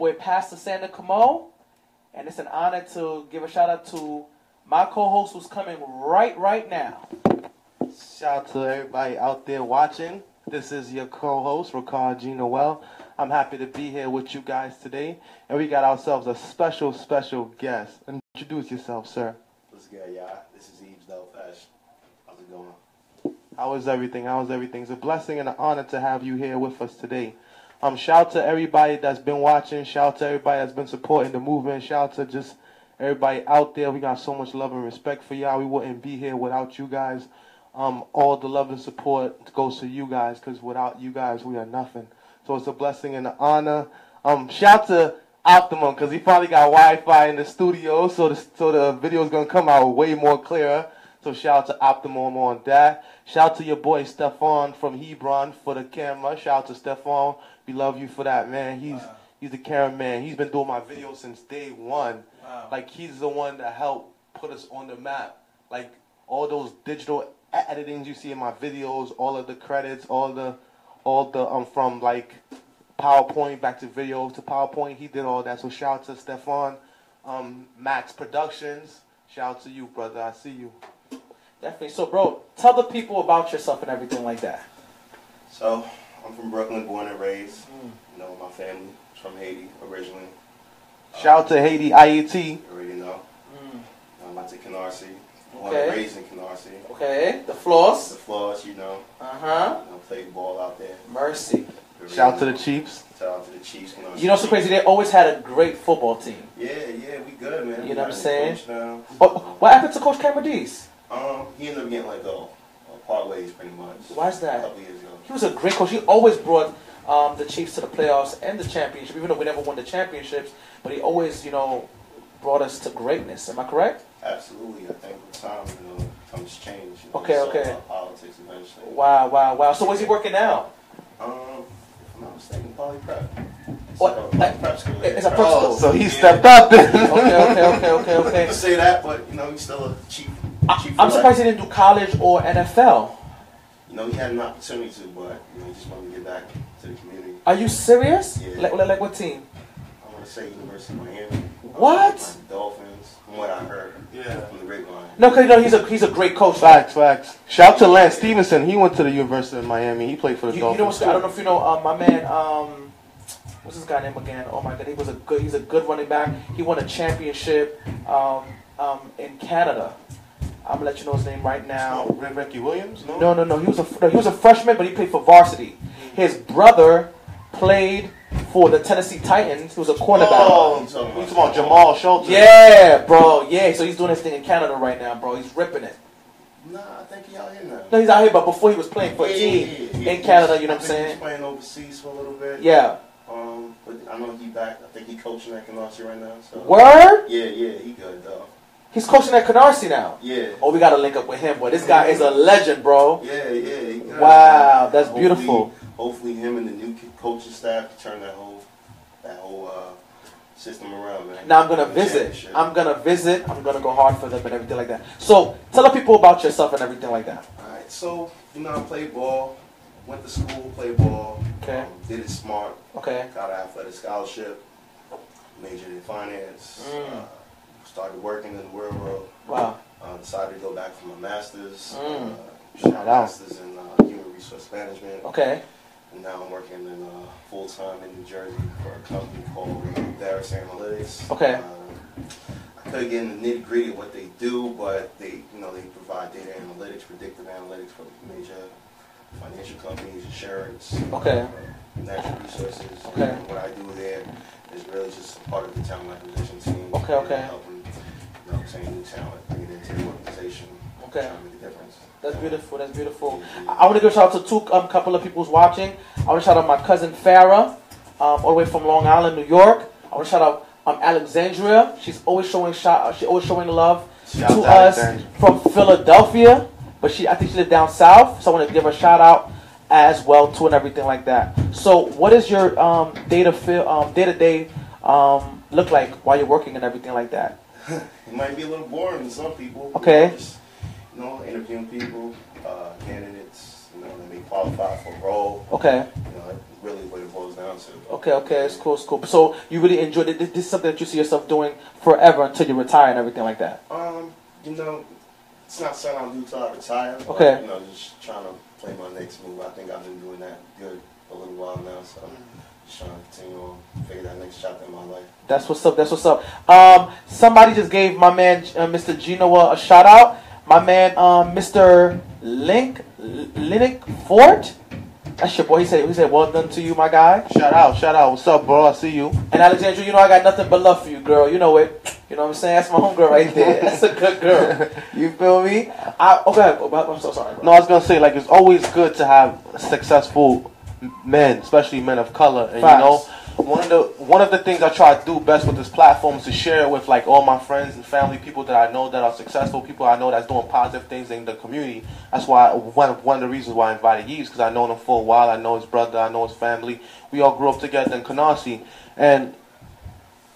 boy Pastor Sander Cameau. And it's an honor to give a shout out to my co-host who's coming right right now. Shout out to everybody out there watching. This is your co-host, Rickard Jean-Noel. I'm happy to be here with you guys today. And we got ourselves a special, special guest. Introduce yourself, sir. What's good, y'all? This is Yves Delpeche. How's it going? How is everything? How is everything? It's a blessing and an honor to have you here with us today. Um, shout to everybody that's been watching. Shout to everybody that's been supporting the movement. Shout to just everybody out there. We got so much love and respect for y'all. We wouldn't be here without you guys. Um, all the love and support goes to you guys because without you guys, we are nothing. So it's a blessing and an honor. Um, shout to Optimum because he probably got Wi-Fi in the studio, so the so the video is gonna come out way more clearer. So shout out to Optimum on that. Shout out to your boy Stefan from Hebron for the camera. Shout out to Stefan. We love you for that, man. He's Wow. he's the cameraman. He's been doing my videos since day one. Wow. Like he's the one that helped put us on the map. Like all those digital editings you see in my videos, all of the credits, all the all the um from like PowerPoint back to videos to PowerPoint. He did all that. So shout out to Stefan, um, Max Productions. Shout out to you, brother. I see you. Definitely. So, bro, tell the people about yourself and everything like that. So, I'm from Brooklyn, born and raised. Mm. You know, my family is from Haiti originally. Shout out to Haiti IET. Already know. Um, I went to Canarsie. Born Okay. and raised in Canarsie. Okay. The Floss. The floss. floors, you know. Uh huh. You know, played ball out there. Mercy. You already Shout out to the Chiefs. Shout out to the Chiefs. Canarsie You know, what's so crazy. They always had a great football team. Yeah, yeah, we good, man. You We know what I'm saying? coach now. What, what happened to Coach Cameron Dees? Um, he ended up getting let go. Uh, part ways, pretty much. Why's A that? couple years ago. He was a great coach. He always brought um, the Chiefs to the playoffs and the championship, even though we never won the championships. But he always, you know, brought us to greatness. Am I correct? Absolutely, I think with time, you know, comes change. You know, Okay, it's all okay. about Politics eventually. Wow, wow, wow. So where's he working now? Um, if I'm not mistaken, Poly Prep. What? a Poly Prep school. It's a prep Oh, school. so he Yeah. stepped up then. Okay, okay, okay, okay, I okay. can say that, but you know, he's still a chief. I, chief I'm for surprised he didn't do college or NFL. You know, he had an opportunity to, but you know, he just wanted to get back to the community. Are you serious? Yeah. Like, like, like what team? I want to say University of Miami. What? Uh, Dolphins, from what I heard. Yeah. From the grapevine. No, because you know he's a he's a great coach. Facts, facts. Shout out to Lance Stevenson. He went to the University of Miami. He played for the You, you know Dolphins. what's I don't know if you know um, my man um what's his guy name again? Oh my god, he was a good he's a good running back. He won a championship um, um, in Canada. I'm gonna let you know his name right now. No, Red Ricky Williams? No. No, no, no. He was a no, he was a freshman, but he played for varsity. His brother played for the Tennessee Titans. He was a cornerback. Oh, he's talking about Jamal Schultz. Yeah, bro. Yeah, so he's doing his thing in Canada right now, bro. He's ripping it. Nah, I think he out here now. No, he's out here, but before he was playing for a Yeah, team yeah, yeah, yeah. in Canada, you know I what I'm think he saying? playing overseas for a little bit. Yeah. Um, but I know he back. I think he coaching at Canarsie right now. So. Word? Yeah, yeah, he good though. He's coaching at Canarsie now. Yeah. Oh, we gotta link up with him, boy. This guy is a legend, bro. Yeah, yeah. Wow, that's Hopefully- beautiful. Hopefully, him and the new coaching staff can turn that whole that whole uh, system around, man. Now I'm gonna visit. I'm gonna visit. I'm gonna go hard for them and everything like that. So tell the people about yourself and everything like that. All right, so you know, I played ball. Went to school, played ball. Okay. Um, did it smart. Okay. Got an athletic scholarship. Majored in finance. Mm. Uh, started working in the real world. Wow. Uh, decided to go back for my master's. Mm. Uh, Shout my out. master's in uh, human resource management. Okay. And now I'm working in uh, full time in New Jersey for a company called Darius Analytics. Okay. Uh, I could get in the nitty gritty of what they do, but they, you know, they provide data analytics, predictive analytics for major financial companies, insurance, Okay. uh, natural resources. Okay. And what I do there is really just part of the talent acquisition team. Okay, okay. Helping, you know, saying new talent, bring it into the organization. Okay. Trying to make a difference. That's beautiful. That's beautiful. I want to give a shout out to two um, couple of people who's watching. I want to shout out my cousin Farah, um, all the way from Long Island, New York. I want to shout out um, Alexandria. She's always showing shout. She's always showing love Shout to to us Alexandria. from Philadelphia. But she, I think she lives down south. So I want to give her a shout out as well too, and everything like that. So, what is your um, day to feel, um, day to day um, look like while you're working and everything like that? It might be a little boring to some people. Okay. Just, you know, interviewing people, uh, candidates, you you know, they may qualify for a role. Okay. You know, that's really what it boils down to. Okay, okay, it's cool, it's cool. So you really enjoyed it. This, this is something that you see yourself doing forever until you retire and everything like that. Um, you know, it's not something I'll do till I retire. but, Okay. You know, just trying to play my next move. I think I've been doing that good a little while now, so just trying to continue on, figure that next chapter in my life. That's what's up. That's what's up. Um, somebody just gave my man uh, Mr. Jean-Noel a shout out. My man, um, Mr. Link Linick Fort. That's your boy. He said, he said, well done to you, my guy. Shout out, shout out. What's up, bro? I see you. And Alexandra, you know I got nothing but love for you, girl. You know it. You know what I'm saying? That's my homegirl right there. That's a good girl. You feel me? I, okay, I'm so sorry. Bro. No, I was gonna say like it's always good to have successful men, especially men of color. And Facts. you know, one of the one of the things I try to do best with this platform is to share it with like all my friends and family, people that I know that are successful, people I know that's doing positive things in the community. That's why one of, one of the reasons why I invited Yves because I know him for a while. I know his brother, I know his family. We all grew up together in Canarsie, and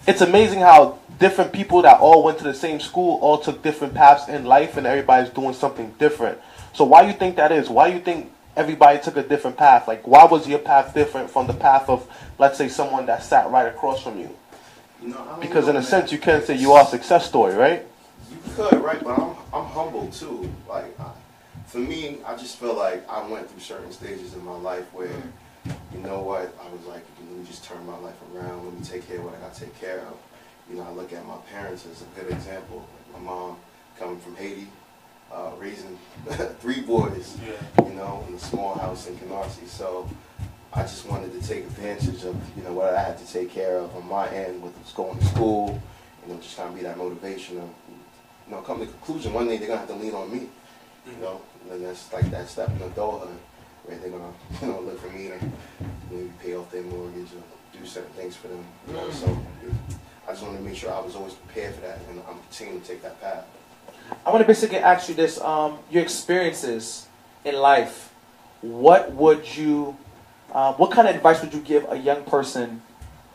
it's amazing how different people that all went to the same school all took different paths in life and everybody's doing something different. So why you think that is? Why you think everybody took a different path? Like why was your path different from the path of let's say someone that sat right across from you? You know, Because know, in a man. sense you can't say you are a success story, right? You could, right? But I'm, I'm humble too. Like, I, for me, I just feel like I went through certain stages in my life where, you know what, I was like, let me just turn my life around. Let me take care of what I got to take care of. You know, I look at my parents as a good example. My mom coming from Haiti, uh, raising three boys, you know, in a small house in Canarsie. So I just wanted to take advantage of, you know, what I had to take care of on my end, whether it's going to school, you know, just trying to be that motivation of, you know, come to the conclusion one day they're gonna have to lean on me, you know, and then that's like that step in adulthood where they're gonna, you know, look for me to maybe pay off their mortgage or do certain things for them, you know. So I just wanted to make sure I was always prepared for that, and I'm continuing to take that path. I want to basically ask you this: um, your experiences in life. What would you, uh, what kind of advice would you give a young person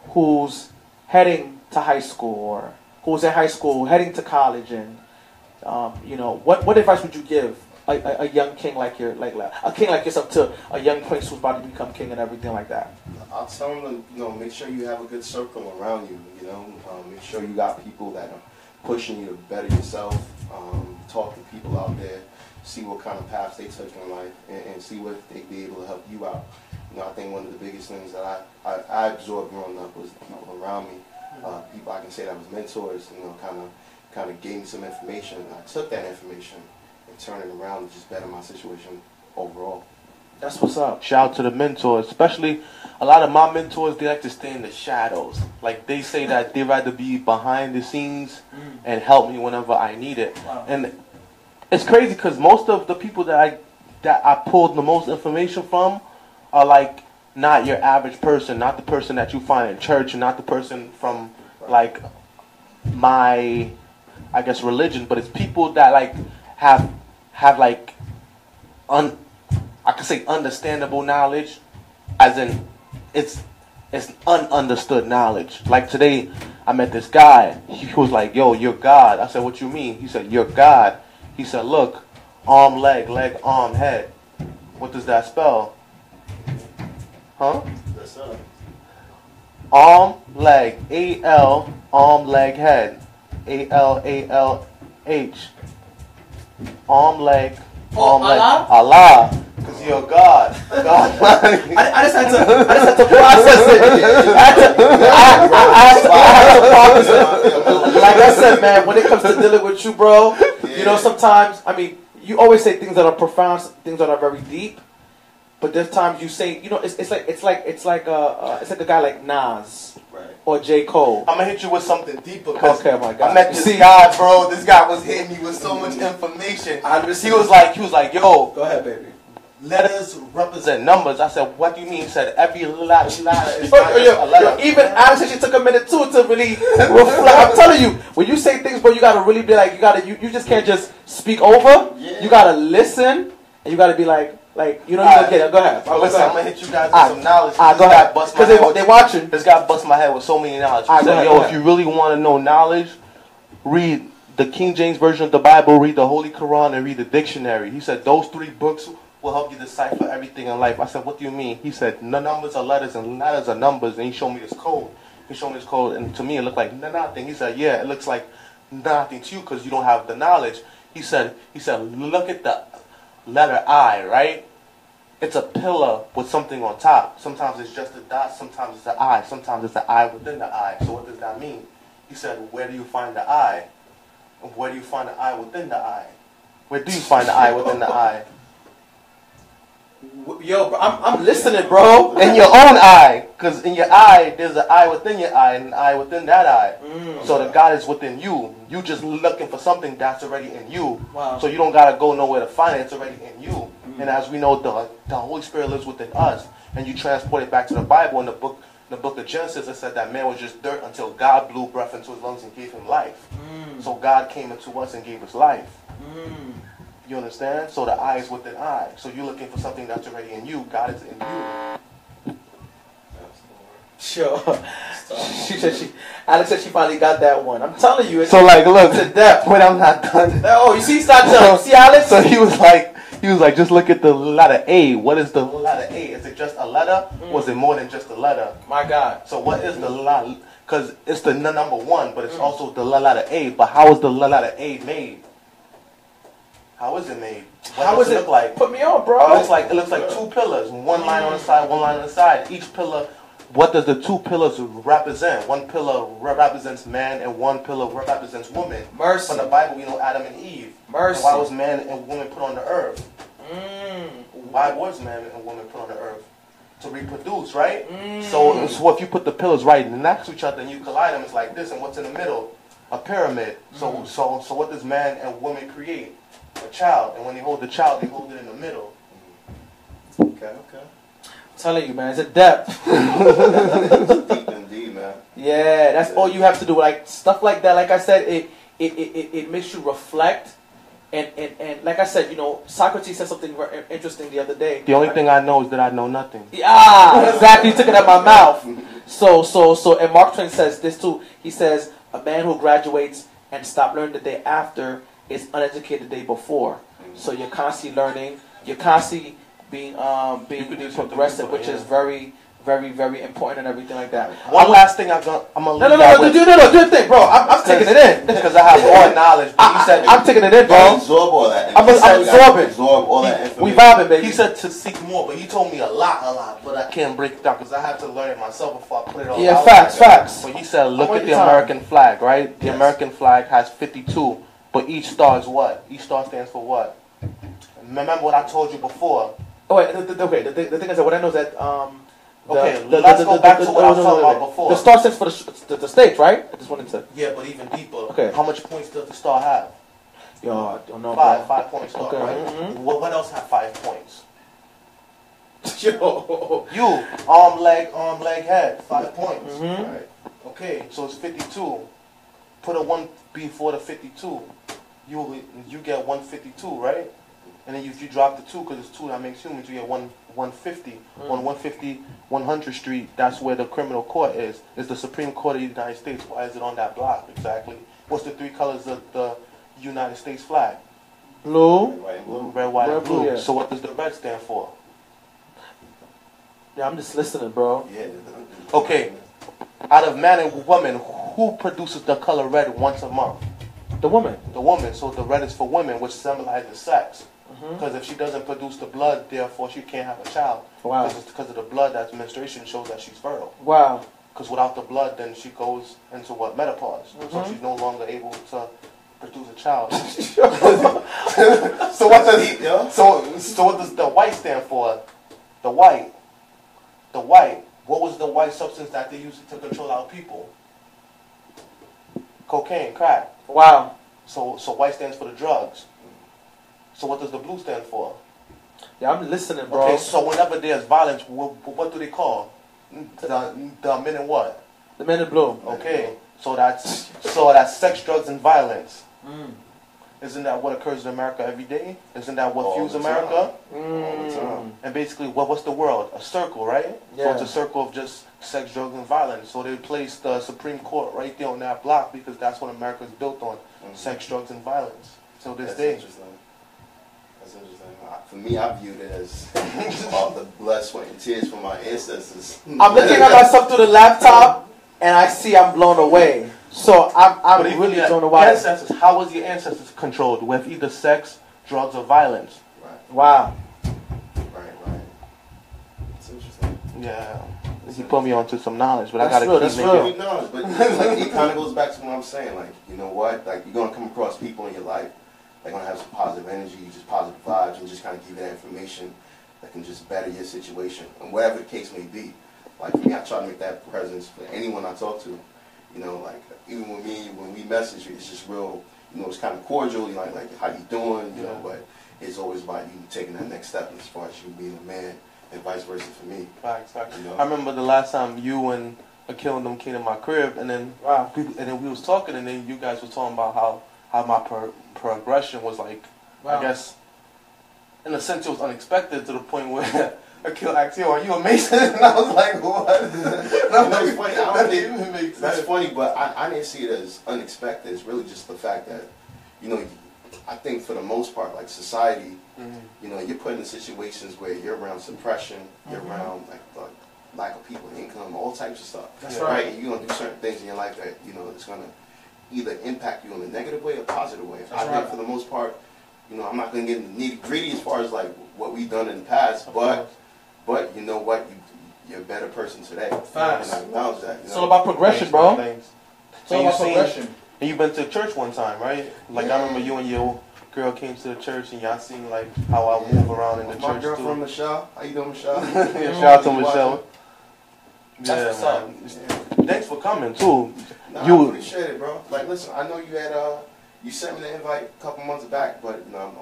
who's heading to high school or who's in high school, heading to college, and um, you know, what what advice would you give a, a, a young king like your like like- a king like yourself to a young prince who's about to become king and everything like that? I'll tell them to, you know, make sure you have a good circle around you, you know, um, make sure you got people that are pushing you to better yourself, um, talk to people out there, see what kind of paths they took in life, and, and see what they'd be able to help you out. You know, I think one of the biggest things that I, I, I absorbed growing up was the people around me, uh, people I can say that was mentors, you know, kind of kind of gave me some information, and I took that information and turned it around to just better my situation overall. That's what's up. Shout out to the mentors, especially a lot of my mentors. They like to stay in the shadows. Like they say that they rather be behind the scenes mm. and help me whenever I need it. Wow. And it's crazy because most of the people that I that I pulled the most information from are like not your average person, not the person that you find in church, and not the person from like my I guess religion, but it's people that like have have like un I could say understandable knowledge, as in it's it's ununderstood knowledge. Like today, I met this guy. He was like, "Yo, you're God." I said, "What you mean?" He said, "You're God." He said, "Look, arm, leg, leg, arm, head. What does that spell?" Huh? That's uh, Arm, leg, A L, arm, leg, head, A L A L H. Arm, leg, Oh, arm, leg, Allah? Allah. Because you're God. God. I, I just had to, I just had to process it. I had to, I, I, I had to, I had to process it. Like I said, man, when it comes to dealing with you, bro, you know, sometimes, I mean, you always say things that are profound, things that are very deep, but there's times you say, you know, it's, it's like, it's like, it's like a, uh, it's like a guy like Nas right. or J. Cole. I'm gonna hit you with something deeper. Okay, my God. I met this See- guy, bro. This guy was hitting me with so much information. I He was like, he was like, yo, Go ahead, baby. letters represent numbers. I said, what do you mean? He said, every oh, letter, letter is Yo, yo, a yo, letter. even Alex she took a minute too to really reflect. I'm telling you, when you say things, bro, you gotta really be like, you gotta, you, you just can't just speak over. Yeah. You gotta listen, and you gotta be like, like, you know, you Alright. gotta get it. Go ahead. Listen, I'm gonna hit you guys with Alright. some knowledge. Ah, go ahead. bust my Because they, head with- they watching. This guy bust my head with so many knowledge. Go ahead, yo, if you really want to know knowledge, read the King James Version of the Bible, read the Holy Quran, and read the dictionary. He said those three books will help you decipher everything in life. I said, what do you mean? He said, no numbers are letters and letters are numbers. And he showed me this code. He showed me this code, and to me it looked like nothing. He said, yeah, it looks like nothing to you because you don't have the knowledge. He said, he said, look at the letter I, right? It's a pillar with something on top. Sometimes it's just a dot, sometimes it's an eye, sometimes it's an eye within the eye. So what does that mean? He said, where do you find the? And where do you find the eye within the eye? Where do you find the eye within the eye? Yo, bro, I'm, I'm listening, bro. In your own eye. Because in your eye, there's an eye within your eye and an eye within that eye. Mm. So the God is within you. You just looking for something that's already in you. Wow. So you don't gotta go nowhere to find it. It's already in you. And as we know, the the Holy Spirit lives within us. And you transport it back to the Bible in the book in the book of Genesis. It said that man was just dirt until God blew breath into his lungs and gave him life. Mm. So God came into us and gave us life. Mm. You understand? So the eye is within eye. So you're looking for something that's already in you. God is in you. Sure. she said she. Alex said she finally got that one. I'm telling you, it's So like, look, to depth. when I'm not done. Oh, you see, stop telling. See, Alex? So he was like, he was like, just look at the letter A. What is the letter A? Is it just a letter, or is it more than just a letter? My God. So what is the letter? Because it's the number one, but it's also the letter A. But how is the letter A made? How is it made? What How does is it look like? Put me on, bro. It looks like it looks like two pillars, one line on the side, one line on the side. Each pillar, what does the two pillars represent? One pillar re- represents man, and one pillar represents woman. Mercy. From the Bible, we know Adam and Eve. Mercy. And why was man and woman put on the earth? Mm. Why was man and woman put on the earth? To reproduce, right? Mm. So, so if you put the pillars right next to each other and you collide them, it's like this. And what's in the middle? A pyramid. So, Mm. so, so what does man and woman create? A child. And when they hold the child, they hold it in the middle. Okay, okay. I'm telling you, man, it's a depth. It's deep indeed, man. Yeah, that's all you have to do. Like stuff like that. Like I said, it it, it, it, it makes you reflect. And, and, and like I said, you know, Socrates said something very interesting the other day. The only thing I know is that I know nothing. Yeah, exactly. Took it out my mouth. So, so, so, and Mark Twain says this too. He says, a man who graduates and stop learning the day after is uneducated the day before. So you're constantly learning. You're constantly being, um, being, being progressive, which is very, very, very important and everything like that. One last thing I'm gonna, I'm gonna No, no, no, no, do, no, no, do your thing, bro. I'm, I'm taking it in. Because I have more knowledge. But he said, I'm taking it in, Bro, absorb all that. I'm- I'm absorbing. Absorb all that information. We vibing, baby. He said to seek more, but he told me a lot, a lot, but I can't break it down because I have to learn it myself before I put it all Yeah, out. facts, facts. But he said, look at the time. American flag, right? The Yes. American flag has 52, but each star is what? Each star stands for what? Remember what I told you before? Oh wait, okay. The, thing- the thing is that what I know is that um. The, Okay, the, let's go back to what I was talking about before. The star stands for the, the, right? I just wanted to. Yeah, but even deeper. Okay. How much points does the star have? Yo, I don't know. Five, five points. star, Okay, right? mhm. What, what else have five points? Yo. You, arm, leg, arm, leg, head, five points. Mhm. Right. Okay, so it's 52. Put a 1 before the 52. You you get 152, right? And then if you drop the 2, because it's 2 that makes humans, you get 1 150. Mm. On 150, 100 Street, that's where the criminal court is. Is the Supreme Court of the United States. Why is it on that block exactly? What's the three colors of the United States flag? Blue. Right, and blue. Red, white, Red, and blue. blue, yeah. So what does the red stand for? Yeah, I'm just listening, bro. Yeah. Okay. Out of man and woman, who produces the color red once a month? The woman. the woman. So the red is for women, which symbolizes sex. Mhm. Because if she doesn't produce the blood, therefore she can't have a child. Wow. Because it's because of the blood that menstruation shows that she's fertile. Wow. Because without the blood, then she goes into what menopause. So Mhm. she's no longer able to produce a child. so what does Deep, yo. so so what does the white stand for? The white. The white. What was the white substance that they used to control our people? Cocaine, crack. Wow. So, so white stands for the drugs. So what does the blue stand for? Yeah, I'm listening, bro. Okay, so whenever there's violence, what, what do they call? The, the men in what? the men in blue. Okay, so that's so that's sex, drugs, and violence. Mm. Isn't that what occurs in America every day? Isn't that what All fuels America? All the Mm. time. And basically, what, what's the world? A circle, right? So Yeah. it's a circle of just sex, drugs, and violence. So they placed the Supreme Court right there on that block because that's what America is built on: Mhm. sex, drugs, and violence. Till this That's day. interesting. That's interesting. For me, I viewed it as all the blood, sweat, and tears from my ancestors. I'm looking at myself through the laptop, and I see I'm blown away. So I'm, I'm But really your don't know why. ancestors, how was your ancestors controlled with either sex, drugs, or violence? Right, Wow. right, right. It's interesting. Yeah, he put me onto some knowledge, but I gotta real, keep that's making. real. You know, but like, it kind of goes back to what I'm saying. Like, you know what? Like, you're gonna come across people in your life. They're gonna have some positive energy, just positive vibes, and just kind of give you that information that can just better your situation, and whatever the case may be. Like for me, I try to make that presence for anyone I talk to. You know, like even with me, when we message, it's just real. You know, it's kind of cordial. You know, like, like how you doing? You know, but it's always about you taking that next step as far as you being a man, and vice versa for me. Facts, facts. You know? I remember the last time you and Akil and them came to my crib, and then Wow. we, and then we was talking, and then you guys were talking about how how my pro- progression was like. Wow. I guess, in a sense, it was unexpected to the point where Akil asked, "Yo, are you a Mason?" And I was like, "What?" And You know, it's funny, I don't that think- even make That's funny, but I, I didn't see it as unexpected. It's really just the fact that, you know, I think for the most part, like society, Mhm. you know, you're put in situations where you're around suppression, you're Mhm. around like, like lack of people, income, all types of stuff. That's Yeah. right. And you're gonna do certain things in your life that you know it's gonna either impact you in a negative way or positive way. That's I right. think for the most part, you know, I'm not gonna get into nitty gritty as far as like what we've done in the past, Of but course. but you know what, you you're a better person today. Facts. And I acknowledge that. You It's all about progression, bro. man, Thanks. It's all you about seen- progression. And you've been to church one time, right? Like I remember you and your girl came to the church, and y'all seen like how I move around in the church. My church girlfriend too. Michelle, how you doing, Michelle? yeah, shout out to Michelle. That's yeah, what's man. Thanks for coming too. Nah, You- I appreciate it, bro. Like, listen, I know you had uh, you sent me the invite a couple months back, but you know,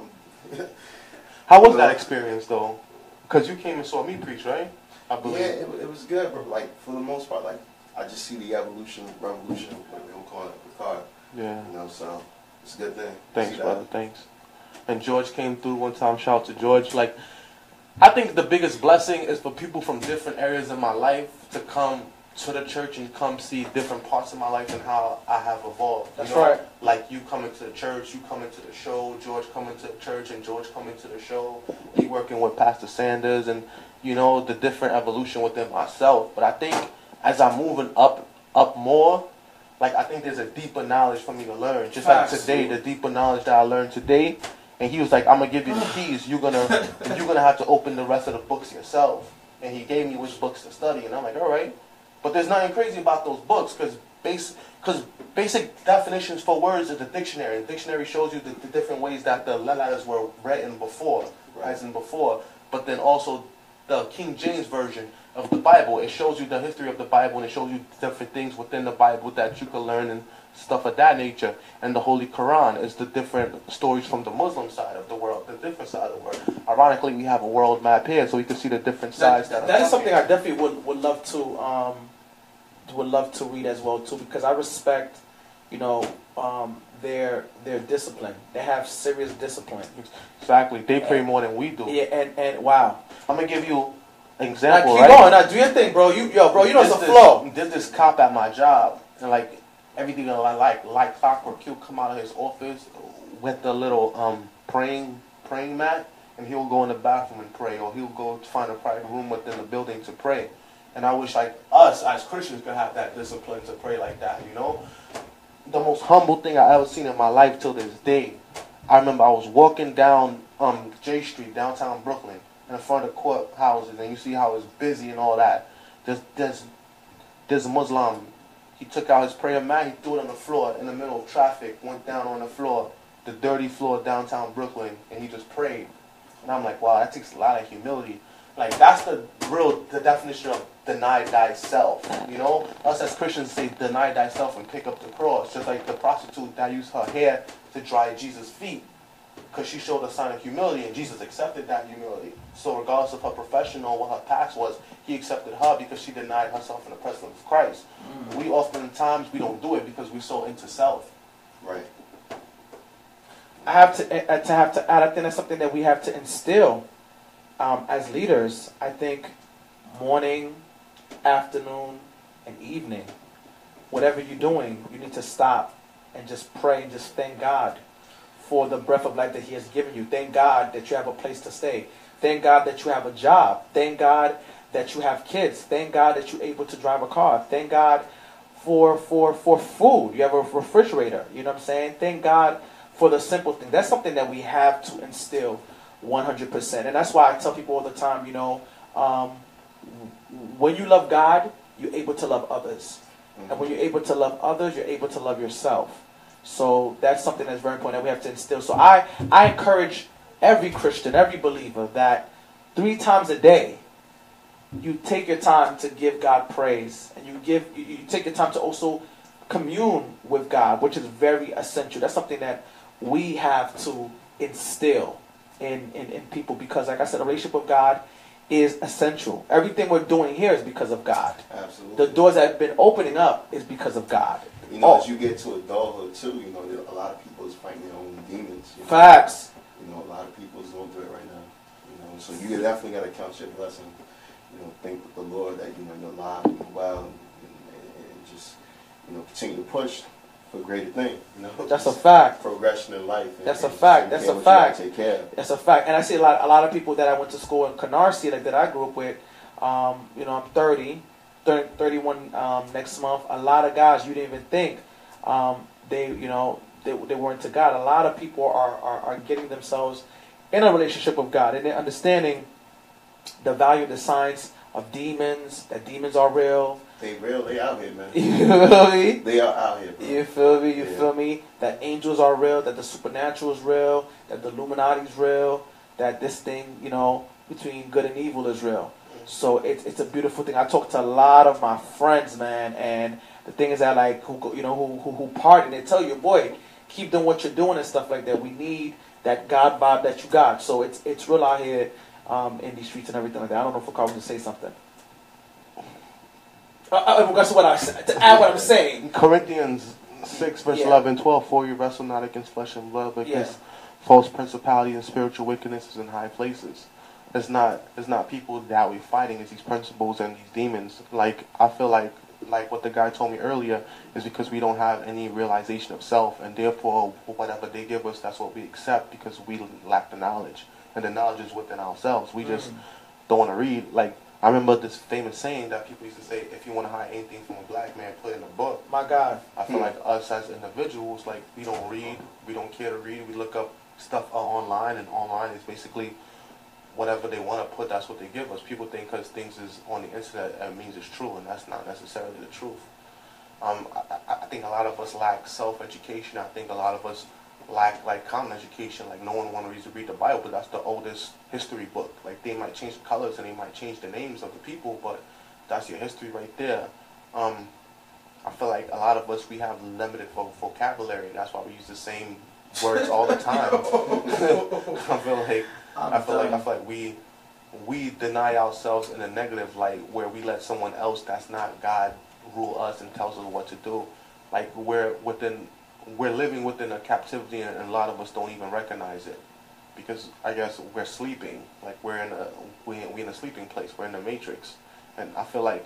I'm, I'm How was that experience though? Because you came and saw me preach, right? I yeah, believe. it, it was good, bro. Like for the most part, like I just see the evolution, revolution, what we don't call it, Picard. Yeah. You know, so it's a good thing. Thanks, See that? brother. Thanks. And George came through one time. Shout out to George. Like, I think the biggest blessing is for people from different areas of my life to come to the church and come see different parts of my life and how I have evolved. you That's know? right. Like you coming to the church, you coming to the show, George coming to the church, and George coming to the show. Me working with Pastor Sanders, and you know the different evolution within myself. But I think as I'm moving up, up more, like I think there's a deeper knowledge for me to learn. Just like today, the deeper knowledge that I learned today. And he was like, "I'm gonna give you the keys. You're gonna, you're gonna have to open the rest of the books yourself." And he gave me which books to study, and I'm like, "All right." But there's nothing crazy about those books because base, cause basic definitions for words is the dictionary. The dictionary shows you the, the different ways that the letters were written before, Right. as in before. But then also the King James version of the Bible. It shows you the history of the Bible and it shows you different things within the Bible that you can learn and stuff of that nature. And the Holy Quran is the different stories from the Muslim side of the world, the different side of the world. Ironically, we have a world map here, so we can see the different sides that, That, that is something here. I definitely would, would love to um, would love to read as well too because I respect you know um, their their discipline. They have serious discipline. Exactly. They pray more than we do. Yeah, and and wow. I'm gonna give you example, keep right? going. Now, do your thing, bro. You yo, bro. You know it's a There's flow. This, there's this cop at my job, and like everything I like, like clockwork, he'll come out of his office with the little um praying praying mat, and he'll go in the bathroom and pray, or he'll go to find a private room within the building to pray. And I wish like us as Christians could have that discipline to pray like that, you know. The most humble thing I ever seen in my life till this day. I remember I was walking down um Jay Street, downtown Brooklyn, in front of courthouses, and you see how it's busy and all that. There's there's there's a Muslim. He took out his prayer mat, he threw it on the floor in the middle of traffic, went down on the floor, the dirty floor downtown Brooklyn, and he just prayed. And I'm like, wow, that takes a lot of humility. Like that's the real the definition of deny thyself. You know, us as Christians say deny thyself and pick up the cross. Just like the prostitute that used her hair to dry Jesus' feet because she showed a sign of humility and Jesus accepted that humility. So regardless of her profession or what her past was, he accepted her because she denied herself in the presence of Christ. We oftentimes we don't do it because we're so into self. Right. I have to uh, to have to add. I think that's something that we have to instill um, as leaders. I think morning, afternoon, and evening, whatever you're doing, you need to stop and just pray and just thank God for the breath of life that He has given you. Thank God that you have a place to stay. Thank God that you have a job. Thank God that you have kids. Thank God that you're able to drive a car. Thank God for for for food. You have a refrigerator. You know what I'm saying? Thank God for the simple thing. That's something that we have to instill 100%. And that's why I tell people all the time, you know, um, when you love God, you're able to love others. And when you're able to love others, you're able to love yourself. So that's something that's very important that we have to instill. So I, I encourage every Christian, every believer that three times a day, you take your time to give God praise. And you give you, you take your time to also commune with God, which is very essential. That's something that we have to instill in, in, in people because like I said, a relationship with God is essential. Everything we're doing here is because of God. Absolutely. The doors that have been opening up is because of God. You know, Oh. as you get to adulthood too, you know, a lot of people is fighting their own demons. You know? Facts. You know, a lot of people is going through it right now. You know, so you definitely got to count your blessing. You know, thank the Lord that you know you're alive and you're well, and, and, and just you know continue to push for greater things. You know, That's a fact. progression in life. and- That's a fact. That's a of what you gotta fact. Take care. That's a fact. And I see a lot a lot of people that I went to school in Canarsie like that I grew up with. Um, you know, I'm 30, 30 31 um, next month. A lot of guys you didn't even think um, they you know they, they weren't to God. A lot of people are, are are getting themselves in a relationship with God and they're understanding the value, the science of demons. That demons are real. They real. They out here, man. You feel me? They are out here, bro. You feel me? You Yeah. feel me? That angels are real, that the supernatural is real, that the Illuminati is real, that this thing, you know, between good and evil is real. So it's it's a beautiful thing. I talk to a lot of my friends, man, and the thing is that like who you know who who, who party, they tell you, boy, keep doing what you're doing and stuff like that. We need that God vibe that you got. So it's it's real out here um, in these streets and everything like that. I don't know if I was to say something. Uh, uh, that's what I said. To add what I'm saying. Corinthians 6, verse Yeah. 11 12. For you wrestle not against flesh and blood, but Yeah. against false principalities and spiritual wickednesses in high places. It's not it's not people that we're fighting, it's these principles and these demons. Like I feel like like what the guy told me earlier is because we don't have any realization of self and therefore whatever they give us that's what we accept because we lack the knowledge. And the knowledge is within ourselves. We just don't want to read like I remember this famous saying that people used to say, if you want to hide anything from a black man, put it in a book. My God. I feel like us as individuals, like we don't read, we don't care to read. We look up stuff uh, online, and online is basically whatever they want to put. That's what they give us. People think because things is on the internet, it means it's true, and that's not necessarily the truth. Um, I, I- think a lot of us lack self-education. I think a lot of us lack like common education. Like no one wants to read the Bible, but that's the oldest history book. Like they might change the colors and they might change the names of the people, but that's your history right there. Um, I feel like a lot of us we have limited vo- vocabulary. That's why we use the same words all the time. I feel like Um, I feel like I feel like we we deny ourselves in a negative light where we let someone else that's not God rule us and tells us what to do. Like we're within we're living within a captivity and a lot of us don't even recognize it because I guess we're sleeping. Like we're in a we we in a sleeping place. We're in the matrix, and I feel like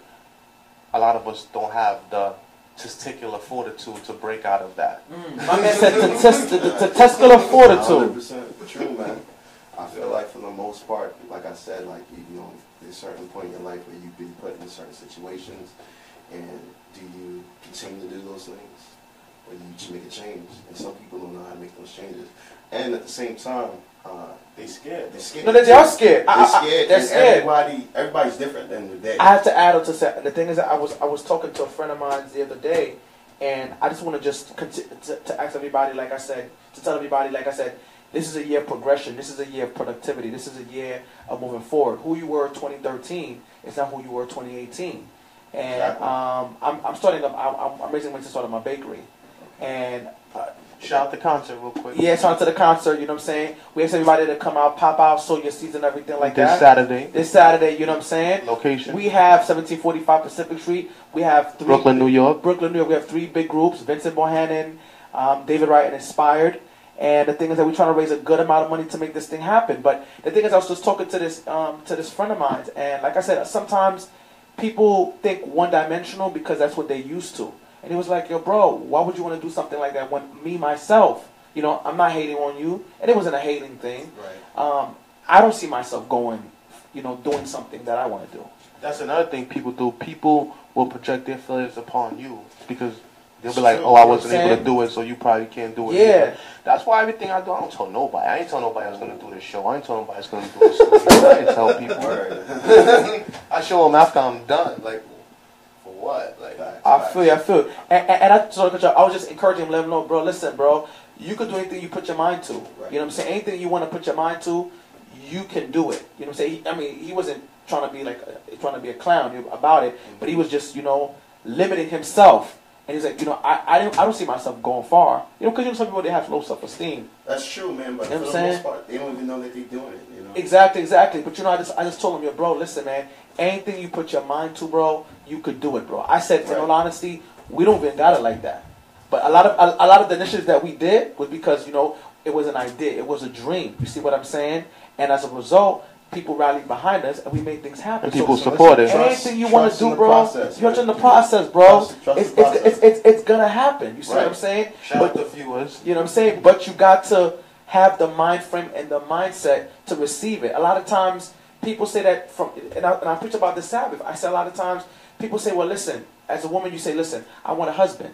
a lot of us don't have the testicular fortitude to break out of that. Mm. My man said test, the, the testicular fortitude. 100% true, man. I feel like for the most part, like I said, like you know, there's a certain point in your life where you've been put in certain situations, and do you continue to do those things, or do you just make a change? And some people don't know how to make those changes, and at the same time, uh, they scared. They're scared. No, they, they are scared. They're I- I- scared. they're scared. Everybody, everybody's different at the end of the day. I have to add on to say the thing is that I was I was talking to a friend of mine the other day, and I just want to just to, to ask everybody, like I said, to tell everybody, like I said, this is a year of progression. This is a year of productivity. This is a year of moving forward. Who you were in 2013 is not who you were in 2018. And Exactly. um, I'm, I'm starting up. I'm, I'm raising money to start up my bakery, and uh, Shout out the concert real quick. yeah, shout out to the concert. You know what I'm saying? We asked everybody to come out, pop out, sow your seeds and everything like this that. This Saturday. This Saturday, you know what I'm saying? Location. We have 1745 Pacific Street. We have three Brooklyn, New York. Brooklyn, New York. We have three big groups: Vincent Bohanan, um, David Wright, and Inspired. And the thing is that we're trying to raise a good amount of money to make this thing happen. But the thing is, I was just talking to this um, to this friend of mine, and like I said, sometimes people think one-dimensional because that's what they're used to. And he was like, "Yo, bro, why would you want to do something like that when me myself You know, I'm not hating on you, and it wasn't a hating thing. Right. Um, I don't see myself going, you know, doing something that I want to do. That's another thing people do. People will project their feelings upon you because they'll be like, "Oh, I wasn't able to do it, so you probably can't do it." Yeah. either." That's why everything I do, I don't tell nobody. I ain't tell nobody I was gonna do this show. I ain't tell nobody I was gonna do this. Studio. I ain't tell people. I show them after I'm done. Like, for what? Like, I feel you. I feel you. And, and, and I, so I was just encouraging him, let him know, bro. Listen, bro. You can do anything you put your mind to. You know what I'm saying? Anything you want to put your mind to, you can do it. You know what I'm saying? He, I mean, he wasn't trying to be like a, trying to be a clown about it, but he was just you know limiting himself. And he's like, you know, I I, didn't, I don't see myself going far. You know, because you know some people they have low self esteem. That's true, man. But You know for what the I'm most saying? part, they don't even know that they're doing it. You know. Exactly, exactly. But you know, I just I just told him, yo, bro, listen, man. Anything you put your mind to, bro, you could do it, bro. I said, in all honesty, we don't even got it like that. But a lot of a, a lot of the initiatives that we did was because you know it was an idea, it was a dream. You see what I'm saying? And as a result, people rallied behind us, and we made things happen. And people so, support it. Anything you want to do, the bro, process, you're in the process, bro. Trust- trust it's, the it's, process. it's, it's, it's gonna happen. You see what Right. I'm saying? Shout But out to viewers. you know what I'm saying? But you got to have the mind frame and the mindset to receive it. A lot of times people say that from, and I, and I preach about the Sabbath. I say a lot of times people say, well, listen, as a woman, you say, listen, I want a husband.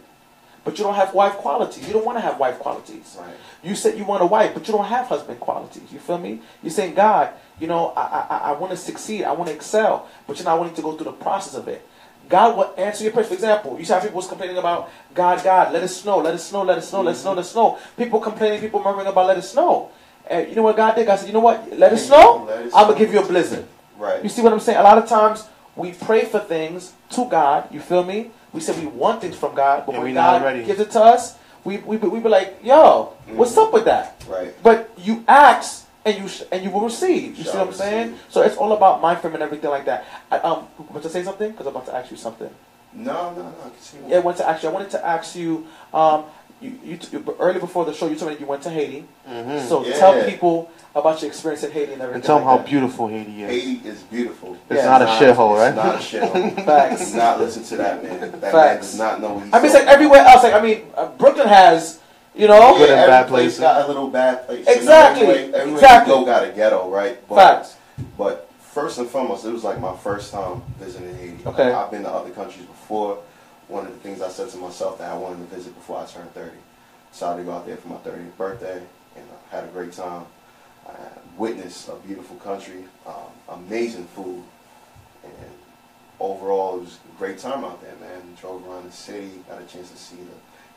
But you don't have wife qualities. You don't want to have wife qualities. Right. You said you want a wife, but you don't have husband qualities. You feel me? You're saying, God, you know, I, I, I want to succeed. I want to excel. But you're not willing to go through the process of it. God will answer your prayer. For example, you see how people was complaining about God, God, let it snow, let it snow, let it snow, let it snow, let it snow. People complaining, people murmuring about let it snow. And you know what God did? God said, you know what? Let it snow. Let it I'm gonna give you a blizzard. Right. You see what I'm saying? A lot of times we pray for things to God. You feel me? We say we want things from God, but And when not God ready. gives it to us, we we we be like, yo, what's Mhm. up with that? Right. But you ask and you sh- and you will receive. You see what I'm saying? receive. So it's all about mind frame and everything like that. I, um, want to say something? Because I'm about to ask you something. No, no, no. Continue. Yeah, I want to ask you. I wanted to ask you. Um, you, you, t- early before the show, you told me you went to Haiti. Mm-hmm. So Yeah. tell people about your experience in Haiti and everything. and tell them like how that. beautiful Haiti is. Haiti is beautiful. It's Yeah. not a shithole, right? It's right? not a shithole. Facts. Do not listen to that man. That man Facts. does not know what he's I mean, it's like everywhere else. Like I mean, uh, Brooklyn has, you know, Good and bad place places. got a little bad place. Exactly. You know, everywhere, everywhere Exactly. you go got a ghetto, right? But, facts. But first and foremost, it was like my first time visiting Haiti. Okay. I've been to other countries before. One of the things I said to myself that I wanted to visit before I turned 30. Decided to go out there for my 30th birthday and uh, had a great time. I witnessed a beautiful country, um, amazing food, and overall it was a great time out there, man. Drove around the city, got a chance to see the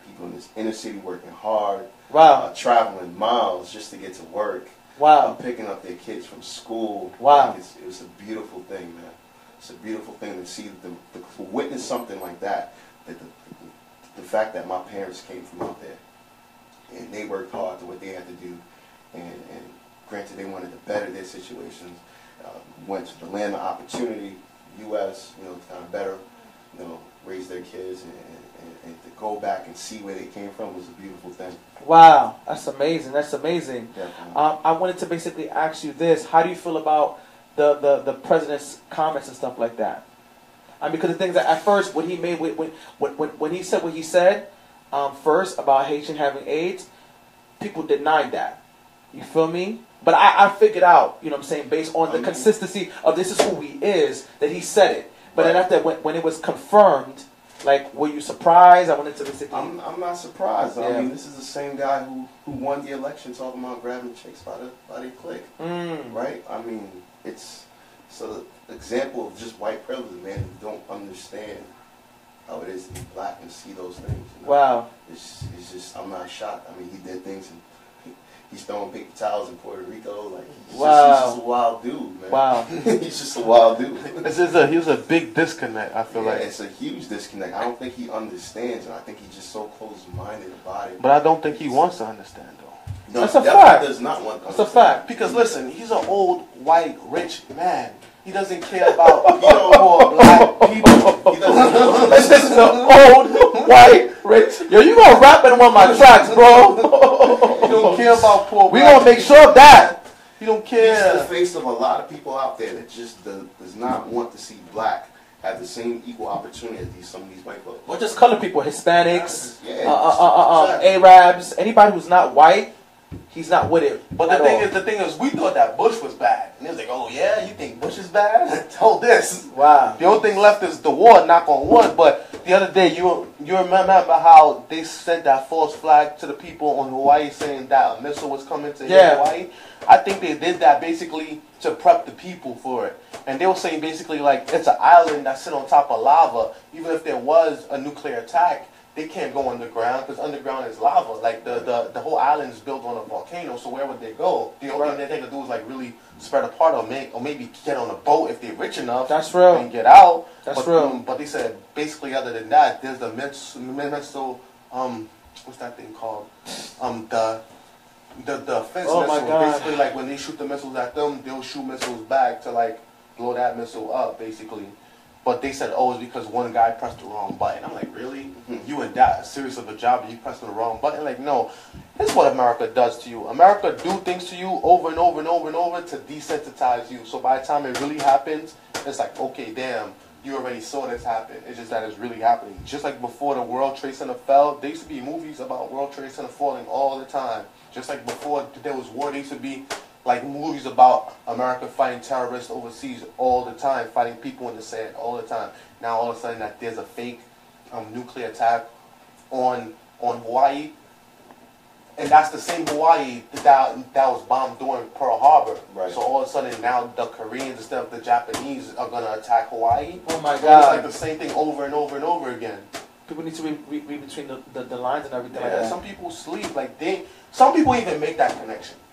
people in this inner city working hard, Wow, uh, traveling miles just to get to work wow, picking up their kids from school. Wow. Like, it's, it was a beautiful thing, man. It's a beautiful thing to see, the, the, to witness something like that. That the, the, the fact that my parents came from out there and they worked hard to what they had to do, and, and granted they wanted to better their situations, uh, went to the land of opportunity, U.S., you know, to kind of better, you know, raise their kids and, and, and to go back and see where they came from was a beautiful thing. wow. That's amazing. That's amazing. Um, I wanted to basically ask you this: How do you feel about the, the, the president's comments and stuff like that? I mean, because the things that at first when he made when when when, when he said what he said um, first about Haitian having AIDS, people denied that. You feel me? But I, I figured out, you know what I'm saying, based on the Mhm. consistency of this is who he is, that he said it. But then Right. after when, when it was confirmed, like, were you surprised? I wanted to basically. I'm, I'm not surprised. Yeah. I mean, this is the same guy who, who won the election talking about grabbing chicks by the by their click, Mm, right? I mean, it's so the example of just white privilege, man, who don't understand how it is to be black and see those things. You know? Wow. It's, it's just I'm not shocked. I mean, he did things he, he's throwing paper towels in Puerto Rico. Like he's, Wow. just, he's just a wild dude, man. Wow. he's just a wild dude. This is a here's a big disconnect. I feel Yeah, like, it's a huge disconnect. I don't think he understands, and I think he's just so close-minded about it. but I don't think he wants to understand though. No, That's a fact. Does not want. to That's a fact. Because listen, he's an old white rich man. He doesn't care about He don't- poor black people. He doesn't. This is the old white rich. Yo, you gonna rap in one of my tracks, bro? He don't care about poor. We gonna make sure of that. He don't care. He's the face of a lot of people out there that just does, does not want to see black have the same equal opportunity as these some of these white folks. Or just color people, Hispanics, Yeah, uh, uh, uh, uh, Arabs, anybody who's not white, he's not with it. But the thing all. is, the thing is, we thought that Bush was bad, and it was like, oh yeah, you think Bush is bad? Hold this. wow. The only thing left is the war, knock on wood. But the other day, you you remember how they sent that false flag to the people on Hawaii saying that a missile was coming to Yeah. Hawaii? I think they did that basically to prep the people for it. And they were saying basically like it's an island that's sit on top of lava. Even if there was a nuclear attack, they can't go underground because underground is lava. Like the, the, the whole island is built on a volcano, so where would they go? The only Right. thing they could do is like really spread apart or make or maybe get on a boat if they're rich enough That's real. and get out. That's but, real. um, but they said basically other than that, there's the mental um what's that thing called? Um the the the offense Oh my. God. Basically like when they shoot the missiles at them, they'll shoot missiles back to like blow that missile up basically. But they said, oh, it's because one guy pressed the wrong button. I'm like, really? Mm-hmm. You in that serious of a job and you pressed the wrong button? Like, no. This is what America does to you. America do things to you over and over and over and over to desensitize you. So by the time it really happens, it's like, okay, damn, you already saw this happen. It's just that it's really happening. Just like before the World Trade Center fell, there used to be movies about World Trade Center falling all the time. Just like before there was war, there used to be like movies about America fighting terrorists overseas all the time, fighting people in the sand all the time. Now all of a sudden that there's a fake um, nuclear attack on on Hawaii, and that's the same Hawaii that that was bombed during Pearl Harbor. Right. So all of a sudden now the Koreans instead of the Japanese are gonna attack Hawaii. Oh my So It's like the same thing over and over and over again. People need to read, read, read between the, the, the lines and everything like that. some people sleep like they. Some people even make that connection be,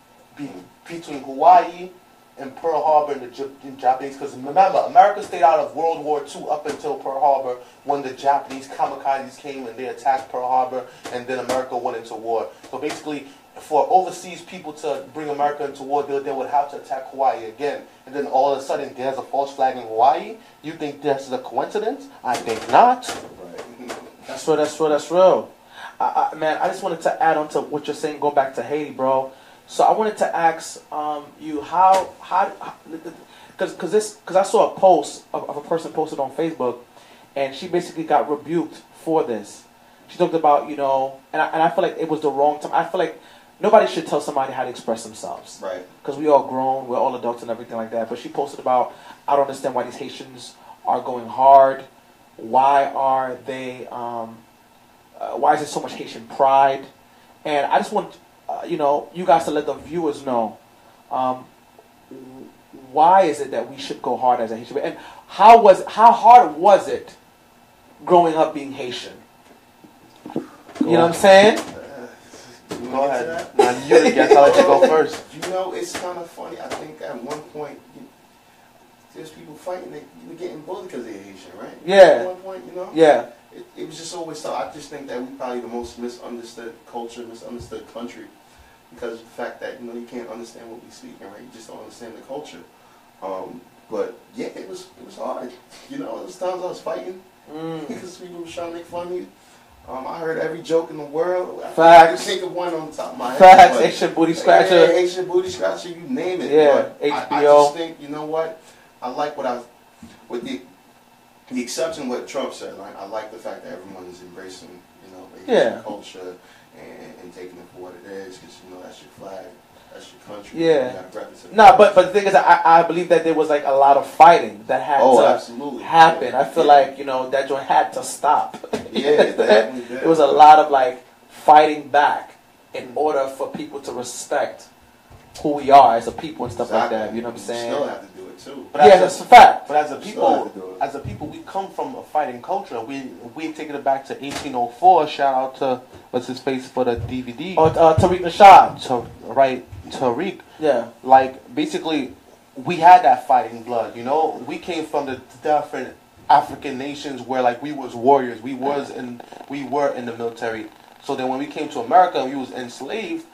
between Hawaii and Pearl Harbor and the Jap- Japanese. Because remember, America stayed out of World War II up until Pearl Harbor when the Japanese kamikazes came and they attacked Pearl Harbor, and then America went into war. So basically. For overseas people to bring America into war, they, they would have to attack Hawaii again. And then all of a sudden, there's a false flag in Hawaii. You think this is a coincidence? I think not. Right. That's real. That's real. That's real. I, I, man, I just wanted to add on to what you're saying. Go back to Haiti, bro. So I wanted to ask um, you how how because because this because I saw a post of, of a person posted on Facebook, and she basically got rebuked for this. She talked about you know, and I, and I feel like it was the wrong time. I feel like nobody should tell somebody how to express themselves Right. because we all grown, we're all adults and everything like that. But she posted about, I don't understand why these Haitians are going hard. Why are they? Um, uh, why is there so much Haitian pride? And I just want, uh, you know, you guys to let the viewers know, um, why is it that we should go hard as a Haitian? And how was how hard was it growing up being Haitian? You know what I'm saying? Go ahead. to? Now you the guest. I'll let you go first. You know, it's kind of funny. I think at one point, you, there's people fighting. They you were getting bullied because they're Haitian, right? Yeah. At one point, you know. Yeah. It, it was just always thought. I just think that we probably the most misunderstood culture, misunderstood country, because of the fact that you know you can't understand what we speak, right? You just don't understand the culture. Um, but yeah, it was it was hard. You know, there was times I was fighting Mm. because people were trying to make fun of you. Um, I heard every joke in the world. I Facts. can think of one on the top of my head. Facts, Haitian booty yeah, scratcher. Haitian booty scratcher, you name it. Yeah, but I, I just think, you know what? I like what I, with the, the exception of what Trump said. Like, I like the fact that everyone is embracing, you know, the Haitian Yeah. culture and, taking it for what it is, because you know that's your flag, that's your country. Yeah. No, but but the thing is, I, I believe that there was like a lot of fighting that had Oh, to absolutely. happen. I feel Yeah. like you know that joint had to stop. Yeah, it definitely did. There was a lot of like fighting back in order for people to respect who we are as a people and stuff like that. You know what I'm saying? Still have to do it too. But yeah, as that's a- a fact. But as a people, to do it. as a people, we come from a fighting culture. We we taking it back to 1804. Shout out to what's his face for the DVD. Oh, uh, Tariq Nasheed. to right Tariq. Yeah, Like basically, we had that fighting blood. You know, we came from the different African nations where like we was warriors. We was in we were in the military. So then when we came to America, we was enslaved.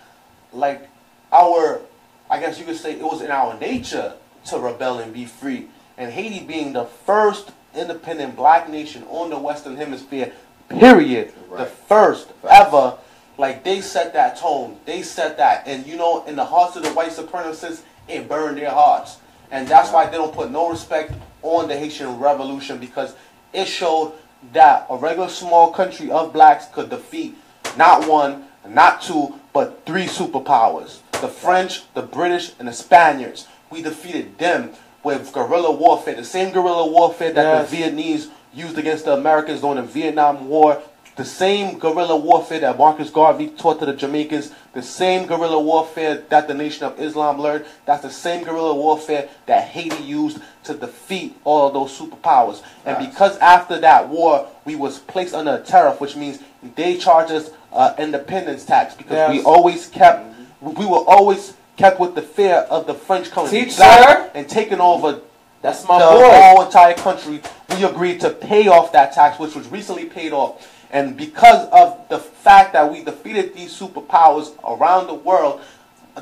Like our, I guess you could say it was in our nature to rebel and be free. And Haiti being the first independent black nation on the Western Hemisphere, period, the Right. first ever. Like they set that tone, they set that, and you know, in the hearts of the white supremacists, it burned their hearts, and that's why they don't put no respect on the Haitian Revolution because it showed that a regular small country of blacks could defeat not one, not two, but three superpowers. The French, the British, and the Spaniards. We defeated them with guerrilla warfare, the same guerrilla warfare that Yes. the Vietnamese used against the Americans during the Vietnam War. The same guerrilla warfare that Marcus Garvey taught to the Jamaicans, the same guerrilla warfare that the Nation of Islam learned, that's the same guerrilla warfare that Haiti used to defeat all of those superpowers. And because after that war, we was placed under a tariff, which means they charged us uh, independence tax because we always kept, we were always kept with the fear of the French coming Teach, back and taking over That's my the boy. whole entire country, we agreed to pay off that tax, which was recently paid off. And because of the fact that we defeated these superpowers around the world,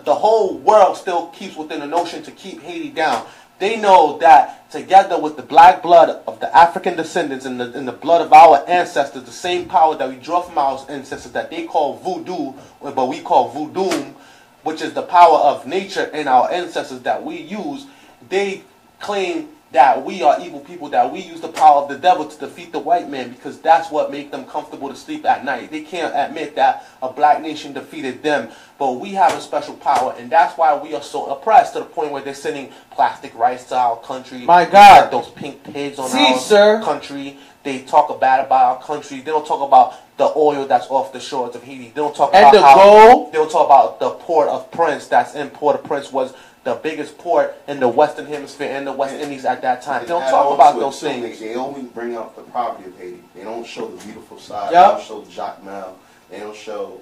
the whole world still keeps within the notion to keep Haiti down. They know that together with the black blood of the African descendants and the, and the blood of our ancestors, the same power that we draw from our ancestors that they call voodoo, but we call voodoo, which is the power of nature and our ancestors that we use, they claim that we are evil people, that we use the power of the devil to defeat the white man because that's what makes them comfortable to sleep at night. They can't admit that a black nation defeated them, but we have a special power, and that's why we are so oppressed to the point where they're sending plastic rice to our country. My God. those pink pigs on See, our sir. country. They talk bad about our country. They don't talk about the oil that's off the shores of Haiti. They don't talk And about the how gold. they don't talk about the port of Prince that's in Port-au-Prince was the biggest port in the Western Hemisphere and the West And- Indies at that time. They don't talk about those too, things. They, they only bring up the poverty of Haiti. They don't show the beautiful side. Yup. They don't show Jacmel. They don't show,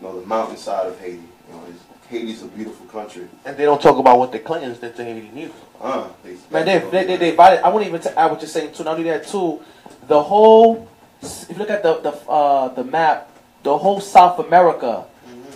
you know, the mountainside of Haiti. You know, it's, Haiti's a beautiful country. And they don't talk about what the Clintons did to Haiti neither. Uh, they, Man, they, they, they, they invited, I wouldn't even t- add what you're saying too. Not only that too, the whole, if you look at the, the, uh, the map, the whole South America,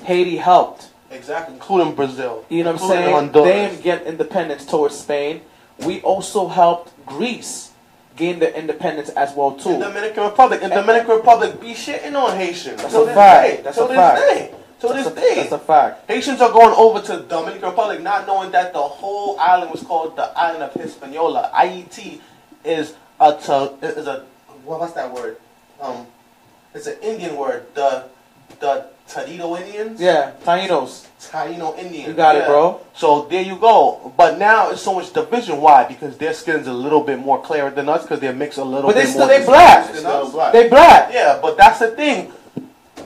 Haiti helped. Exactly. Including Brazil. You know what I'm saying? They get independence towards Spain. We also helped Greece gain their independence as well too. In Dominican Republic. In Dominican Republic be shitting on Haitians. That's a fact. That's a fact. Till that's, this a, day. that's a fact. Haitians are going over to Dominican Republic not knowing that the whole island was called the island of Hispaniola. Ayiti is a to, is a what, what's that word? Um, it's an Indian word. The the Taino Indians. Yeah, Tainos. Taino Indians. You got it, bro. So there you go. But now it's so much division. Why? Because their skin's a little bit more clearer than us. Because they're mixed a little bit more. But they still more they black. They black. They black. Yeah, but that's the thing.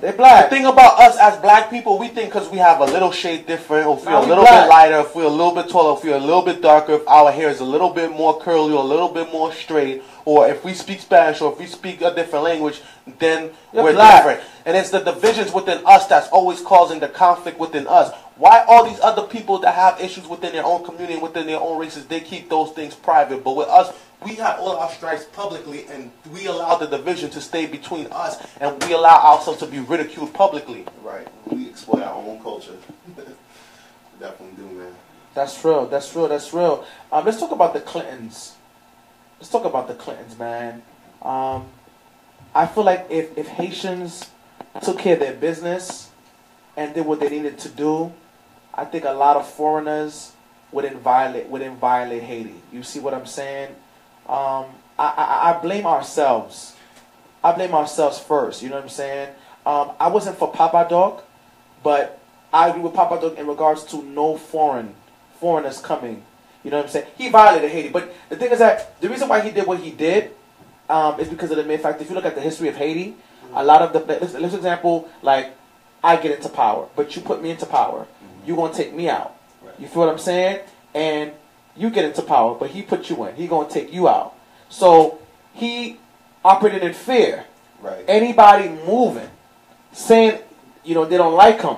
They The black. thing about us as black people, we think because we have a little shade different, or feel a little black. bit lighter, if we're a little bit taller, if we're a little bit darker, if our hair is a little bit more curly or a little bit more straight, or if we speak Spanish or if we speak a different language, then You're we're black. different. And it's the divisions within us that's always causing the conflict within us. Why all these other people that have issues within their own community, and within their own races, they keep those things private, but with us, we have all our strikes publicly, and we allow the division to stay between us, and we allow ourselves to be ridiculed publicly. Right. We exploit our own culture. Definitely do, man. That's real. That's real. That's real. Um, let's talk about the Clintons. Let's talk about the Clintons, man. Um, I feel like if, if Haitians took care of their business and did what they needed to do, I think a lot of foreigners wouldn't violate wouldn't violate Haiti. You see what I'm saying? Um, I, I, I blame ourselves. I blame ourselves first. You know what I'm saying? Um, I wasn't for Papa Doc, but I agree with Papa Doc in regards to no foreign foreigners coming. You know what I'm saying? He violated Haiti, but the thing is that the reason why he did what he did um, is because of the mere fact. If you look at the history of Haiti, a lot of the let's, let's example like I get into power, but you put me into power, you gonna take me out. You feel what I'm saying? And you get into power, but he put you in. He gonna take you out. So he operated in fear. Right. Anybody moving, saying you know they don't like him,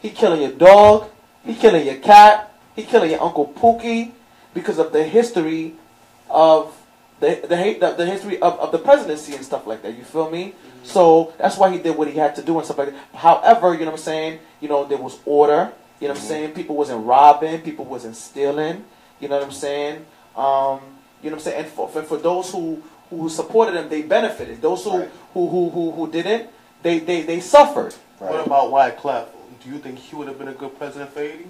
he killing your dog, he killing your cat, he killing your uncle Pookie because of the history of the the the, the history of, of the presidency and stuff like that. You feel me? Mm-hmm. So that's why he did what he had to do and stuff like that. However, you know what I'm saying? You know, there was order. You know what I'm mm-hmm. saying? People wasn't robbing, people wasn't stealing. You know what I'm saying? Um, you know what I'm saying? And for, for, for those who, who supported him, they benefited. Those who, Right. who, who, who, who didn't, they, they, they suffered. Right. What about Wyclef? Do you think he would have been a good president for Haiti?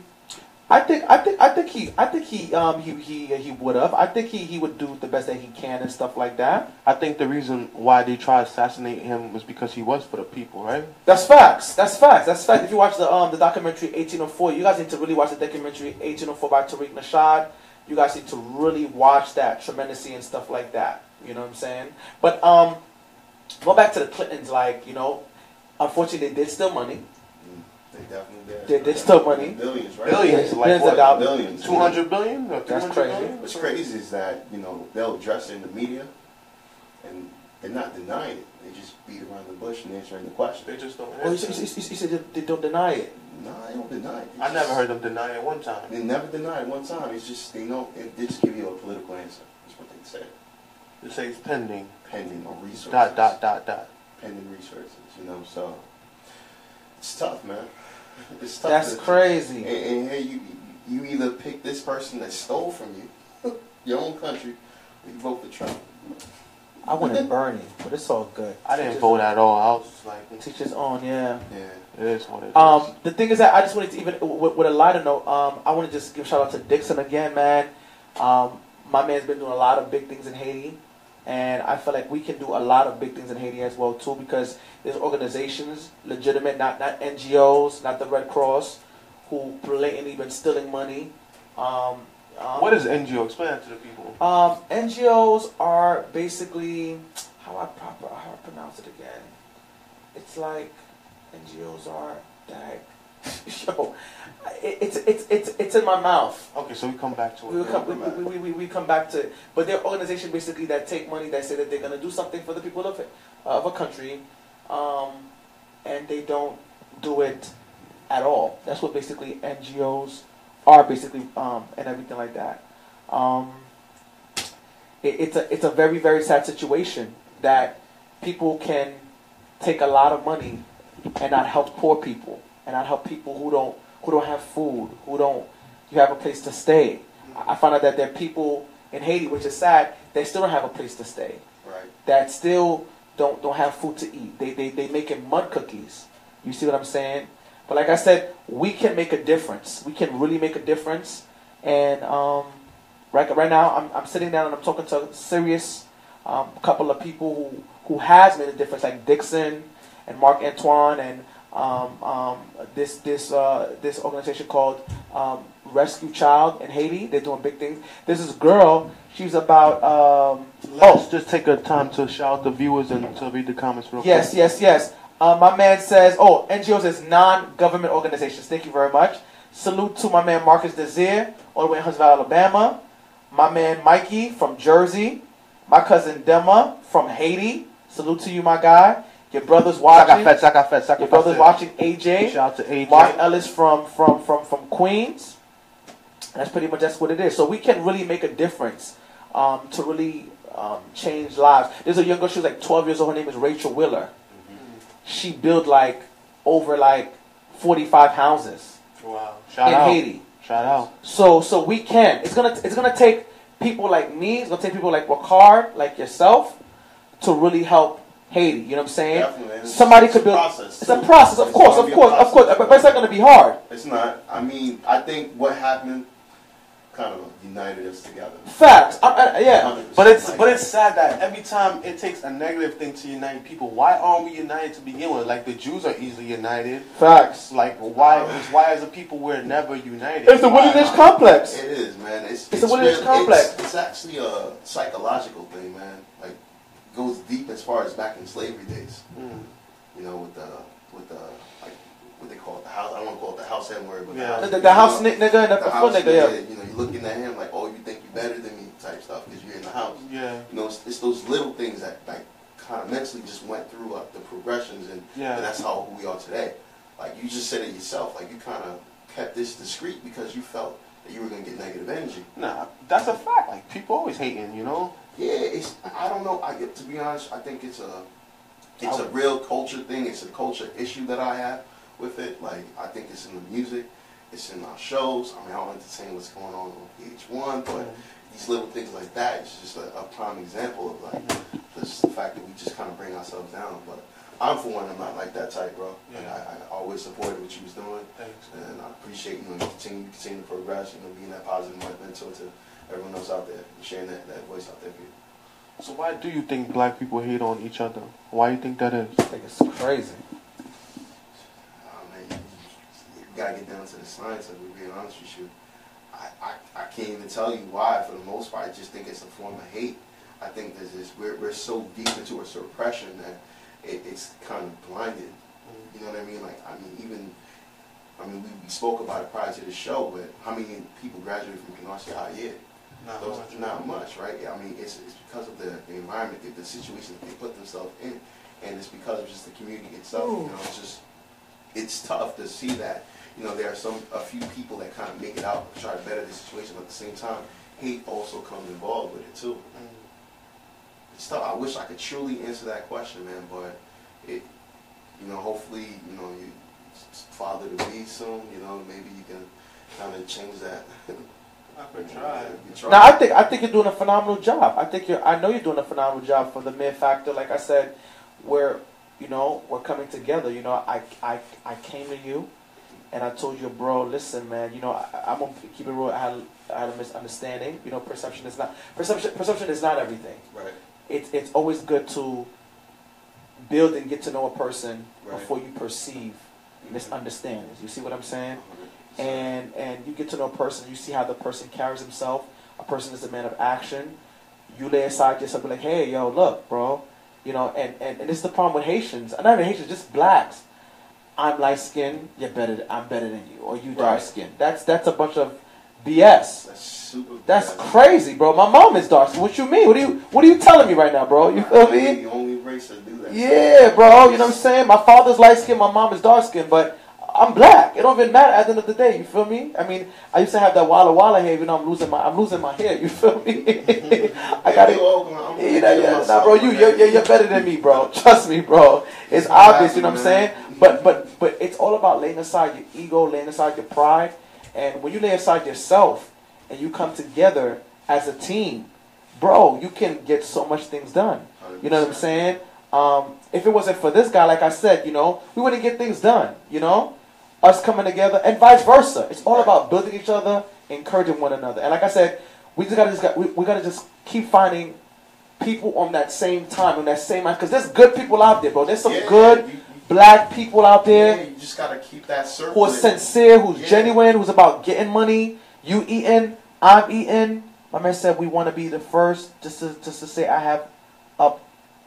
I think I think I think he I think he um he he he would have. I think he he would do the best that he can and stuff like that. I think the reason why they tried to assassinate him was because he was for the people, right? That's facts. That's facts. That's facts. If you watch the um the documentary 1804, you guys need to really watch the documentary 1804 by Tariq Nasheed. You guys need to really watch that tremendously and stuff like that. You know what I'm saying? But um, go back to the Clintons. Like you know, unfortunately, they did steal money. They definitely did. They- they stole money. Billions, right? Billions, like Billions of what? dollars. Billions. Two hundred billion? Or That's crazy. billion? What's crazy is that, you know, they'll address it in the media and they're not denying it. They just beat around the bush and answering the question. They just don't. Well, he, answer. he, he, he said they- they don't deny it. No, they don't deny it. They I just- never heard them deny it one time. They never deny it one time. It's just, they know, it- they just give you a political answer. That's what they say. They say it's pending. Pending on resources. Dot dot dot dot. Pending resources, you know, so. It's tough, man. It's tough. That's to- crazy. And, and here you, you either pick this person that stole from you, your own country, or you vote for Trump. I wanted Bernie, but it's all good. I didn't Teach vote at all. I was just like, his- Teach his yeah. Yeah. It is what it is. Um, the thing is that I just wanted to even with, with a lighter note. Um, I want to just give a shout out to Dixon again, man. Um, my man's been doing a lot of big things in Haiti, and I feel like we can do a lot of big things in Haiti as well too because there's organizations, legitimate, not not NGOs, not the Red Cross, who blatantly been stealing money. Um, um, what is NGO? Explain that to the people. um, NGOs are basically how I proper how I pronounce it again. It's like NGOs are that yo, it's it's it's it's in my mouth. Okay, so we come back to it. We, come, we, we, we, we, come back to it, but they're organization basically that take money that say that they're gonna do something for the people of it, of a country, um, and they don't do it at all. That's what basically NGOs are basically, um, and everything like that. Um, it, it's a it's a very very sad situation that people can take a lot of money and not help poor people and not help people who don't who don't have food, who don't you have a place to stay. I I found out that there are people in Haiti, which is sad, they still don't have a place to stay. Right. That still don't don't have food to eat. They they they making mud cookies. You see what I'm saying? But like I said, we can make a difference. We can really make a difference. And um, right right now, I'm I'm sitting down and I'm talking to a serious um, couple of people who who has made a difference, like Dixon and Mark Antoine and um, um, this this uh, this organization called um, Rescue Child in Haiti. They're doing big things. There's this girl. She's about um, Let's just take a time to shout out the viewers and to read the comments real Yes, quick. yes, yes. Uh, my man says, oh, NGOs is non-government organizations. Thank you very much. Salute to my man Marcus Desir, all the way in Huntsville, Alabama. My man Mikey from Jersey. My cousin Dema from Haiti. Salute to you, my guy. Your brother's watching. Saka Fett, Saka Fett, Saka Your brother's Fett. watching AJ. Shout out to AJ. Mark Ellis from from from from Queens. That's pretty much that's what it is. So we can really make a difference um, to really um, change lives. There's a young girl. She's like 12 years old. Her name is Rachel Willer. She built like over like 45 houses Wow. Shout in out. Haiti. Shout out. So so we can. It's gonna it's gonna take people like me. It's gonna take people like Wakar, like yourself, to really help Haiti. You know what I'm saying? Definitely. Somebody it's could a build. process, It's a process, of It's course, of course, of course. But but it's not gonna be hard. It's not. I mean, I think what happened kind of united us together. Facts. I, I, yeah. 100%. But it's Like, but it's sad that every time it takes a negative thing to unite people. Why aren't we united to begin with? Like the Jews are easily united. Facts. Like why is why as a people we're never united? It's the Willie complex. It is, man. It's It's a Willie really- complex. It's, it's actually a psychological thing, man. Like goes deep as far as back in slavery days. Mm. You know, with the with the like what they call it the house. I don't want to call it the house N word, but Yeah. The, the, the house ni- nigga and the, the house foot nigga, yeah. You know, you're looking at him like, oh, you think you're better than me, type stuff, because you're in the house. Yeah. You know, it's, it's those little things that like kind of mentally just went through uh, the progressions, and, Yeah. and that's how who we are today. Like you just said it yourself, like you kind of kept this discreet because you felt that you were gonna get negative energy. Nah, that's a fact. Like people always hating, you know. Yeah, it's I don't know. I get to be honest. I think it's a it's a real culture thing. It's a culture issue that I have with it. Like I think it's in the music, it's in our shows. I mean, I don't entertain what's going on on VH1, but mm-hmm. these little things like that. It's just a, a prime example of like just the fact that we just kind of bring ourselves down. But I'm for one, I'm not like that type, bro. And Yeah. I, I always supported what you was doing, Thanks. and I appreciate you know continue, continue to progress, you know, being that positive mentor to everyone else out there, and sharing that, that voice out there for you. So why do you think black people hate on each other? Why do you think that is? I think it's crazy. Oh man, you, you gotta get down to the science of it. Being honest with you, I, I, I can't even tell you why. For the most part, I just think it's a form of hate. I think there's this we're, we're so deep into a suppression that it, it's kind of blinded. You know what I mean? Like I mean, even I mean, we, we spoke about it prior to the show, but how many people graduated from Canarsie High year? Not Those, much. not much, right? I mean, it's, it's because of the, the environment, the, the situation that they put themselves in, and it's because of just the community itself. You know, it's just it's tough to see that. You know, there are some a few people that kind of make it out, try to better the situation, but at the same time, hate also comes involved with it too. Mm. It's tough. I wish I could truly answer that question, man, but it, you know, hopefully, you know, you father to be soon. You know, maybe you can kind of change that. I could try. You try. Now I think I think you're doing a phenomenal job. I think you're I know you're doing a phenomenal job for the mere factor, like I said, where you know we're coming together. You know, I I I came to you, and I told you, bro, listen, man. You know, I, I'm gonna keep it real. I had I had a misunderstanding. You know, perception is not perception. Perception is not everything. right. It's it's always good to build and get to know a person Right. before you perceive misunderstandings. You see what I'm saying? And and you get to know a person, you see how the person carries himself. A person is a man of action. You lay aside yourself, be like, hey, yo, look, bro, you know, and and, and this is the problem with Haitians, not even Haitians, just blacks. I'm light skinned, you're better. I'm better than you, or you dark skinned. That's that's a bunch of BS. That's super. That's bad. crazy, bro. My mom is dark. What you mean? What are you What are you telling me right now, bro? You feel me? The only race that do that. Yeah, bro. You know what I'm saying? My father's light skinned, my mom is dark skinned, but I'm black. It don't even matter at the end of the day. You feel me? I mean, I used to have that Walla Walla hair. You know, I'm losing my I'm losing my hair. You feel me? I got it. well, I'm- I'm You know, yeah, nah, bro, you you're, you're better than me, bro. Trust me, bro. It's obvious, you know what I'm saying. But but but it's all about laying aside your ego, laying aside your pride, and when you lay aside yourself and you come together as a team, bro, you can get so much things done. You know what I'm saying? Um, if it wasn't for this guy, like I said, you know, we wouldn't get things done. You know, us coming together and vice versa. It's all about building each other, encouraging one another. And like I said, we just gotta just got, we, we gotta just keep finding people on that same time, on that same mind, because there's good people out there, bro. There's some Yeah, good you- you- black people out there Yeah, you just gotta keep that circle. who are sincere, who's Yeah. genuine, who's about getting money. You eating, I'm eating. My man said we want to be the first, just to just to say I have up.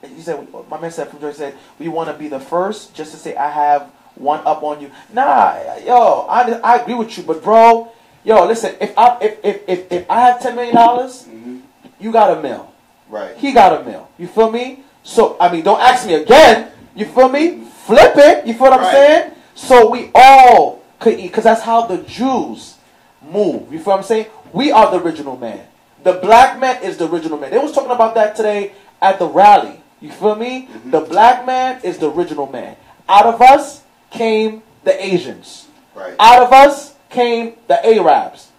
He said my man said from Georgia said we want to be the first, just to say I have one up on you. Nah, yo, I I agree with you, but bro, yo, listen, if I if if if, if I have ten million dollars, hmm you got a mill. Right. He got a mill. You feel me? So I mean, don't ask me again. You feel me? Flip it. You feel what I'm saying? So we all could eat, because that's how the Jews move. You feel what I'm saying? We are the original man. The black man is the original man. They was talking about that today at the rally. You feel me? Mhm. The black man is the original man. Out of us came the Asians. Right. Out of us came the Arabs.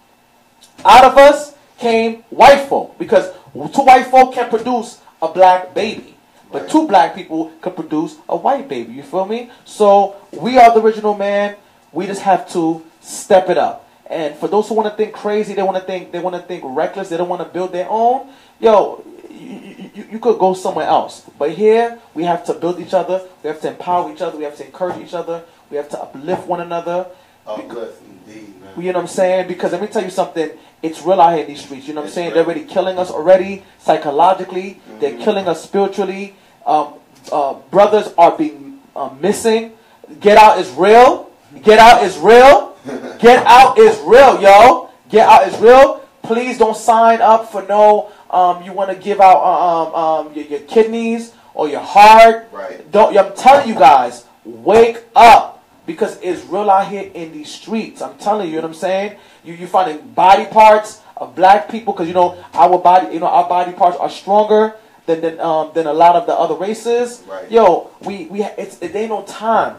Out of us came white folk because two white folk can produce a black baby, but Right. two black people can produce a white baby. You feel me? So we are the original man. We just have to step it up. And for those who want to think crazy, they want to think they want to think reckless. They don't want to build their own. Yo, you, you, you could go somewhere else. But here we have to build each other. We have to empower each other. We have to encourage each other. We have to uplift one another. Uplift, indeed, man. You know what I'm saying? Because let me tell you something. It's real out here in these streets. You know what I'm saying? They're already killing us already psychologically. They're Mhm. killing us spiritually. Um, uh, brothers are being uh, missing. Get out is real. Get out is real. Get out is real, yo. Get out is real. Please don't sign up for no. Um, you want to give out uh, um, um, your, your kidneys or your heart. Right. Don't. I'm telling you guys, wake up because it's real out here in these streets. I'm telling you, you know what I'm saying. You you finding body parts of black people because you know our body, you know our body parts are stronger than than um, than a lot of the other races. Right. Yo, we we it's it ain't no time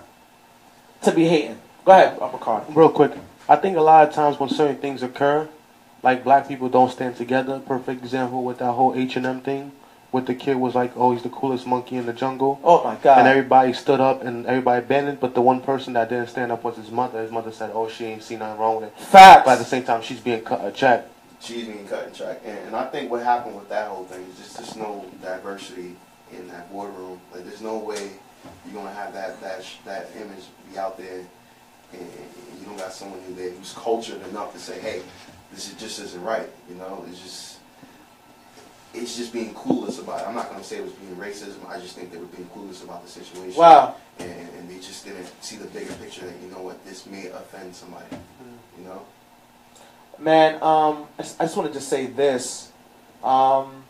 to be hating. Go ahead, Uppercut. Real quick, I think a lot of times when certain things occur, like black people don't stand together. Perfect example with that whole H and M thing. with the kid was like, oh, he's the coolest monkey in the jungle. Oh my God. And everybody stood up and everybody abandoned, but the one person that didn't stand up was his mother. His mother said, oh, she ain't seen nothing wrong with it. Facts. But at the same time, she's being cut a check. she's being cut and track. And, and I think what happened with that whole thing is just there's no diversity in that boardroom. Like there's no way you're gonna have that that sh- that image be out there, and, and you don't got someone in there who's cultured enough to say, hey, this is just isn't right. You know, it's just it's just being clueless about it. I'm not gonna say it was being racism. I just think they were being clueless about the situation. Wow. And, and they just didn't see the bigger picture that you know what this may offend somebody. You know. Man, um, I just, I just want to just say this. Um,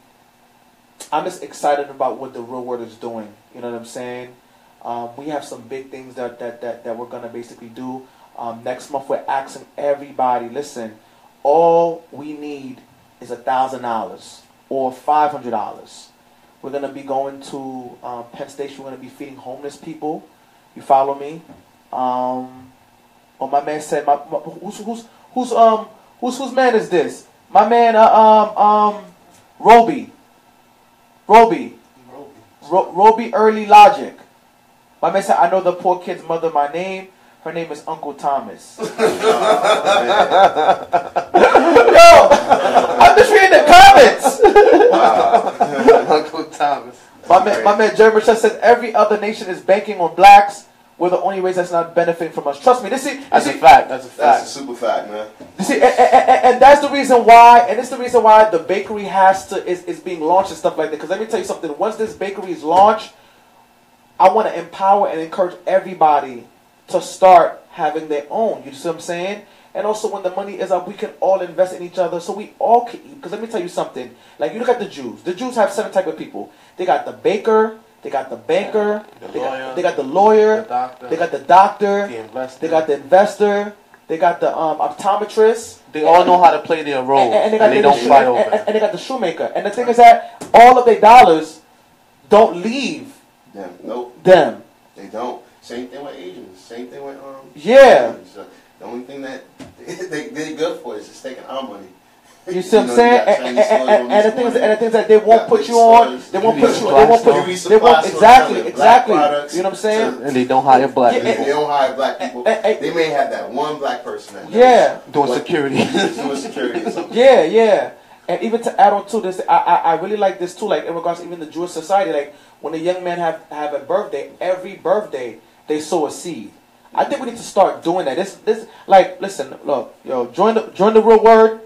I'm just excited about what the real world is doing. You know what I'm saying? Um, we have some big things that, that, that, that we're going to basically do. Um, next month, we're asking everybody listen, all we need is a $1,000 or $500. We're going to be going to um, Penn Station. We're going to be feeding homeless people. You follow me? Um, oh, my man said, my, my, who's, who's, who's, um, who's, whose man is this? My man, uh, um, um, Roby. Roby. Ro- Roby Early Logic. My man said, I know the poor kid's mother, my name. Her name is Uncle Thomas. Yo, I'm just reading the comments. Uncle Thomas. My man, my man Jeremy Michelle says every other nation is banking on blacks. We're the only race that's not benefiting from us. Trust me, this is That's you a fact. That's a fact. That's a super fact, man. You see, and, and, and- and that's the reason why, and it's the reason why the bakery has to is, is being launched and stuff like that. Because let me tell you something. Once this bakery is launched, I want to empower and encourage everybody to start having their own. You see what I'm saying? And also, when the money is up, we can all invest in each other, so we all can eat. Because let me tell you something. Like you look at the Jews. The Jews have seven type of people. They got the baker. They got the banker. The they, lawyer, got, they got the lawyer. the doctor, They got the doctor. the investor. They got the investor. They got the um, optometrist. They all know how to play their role, And, and they, and they got the, don't fight over and, and they got the shoemaker. And the thing is that all of their dollars don't leave Damn, nope, them. they don't. Same thing with Asians. Same thing with um. Yeah. Asians. The only thing that they they good for is just taking our money. You see what I'm saying? And, and, and, and the this thing is, corner. and the things that they won't put you on, they won't put you, they won't put you, they won't exactly, exactly. selling black products. You know what I'm saying? And they don't hire black people they don't hire black people. They may have that one black person that Yeah. doing security. doing security. Yeah, yeah. And even to add on to this, I, I, I really like this too. Like in regards to even the Jewish society, like when a young man have have a birthday, every birthday they sow a seed. I think we need to start doing that. This this like listen, look, yo, join the join the real word,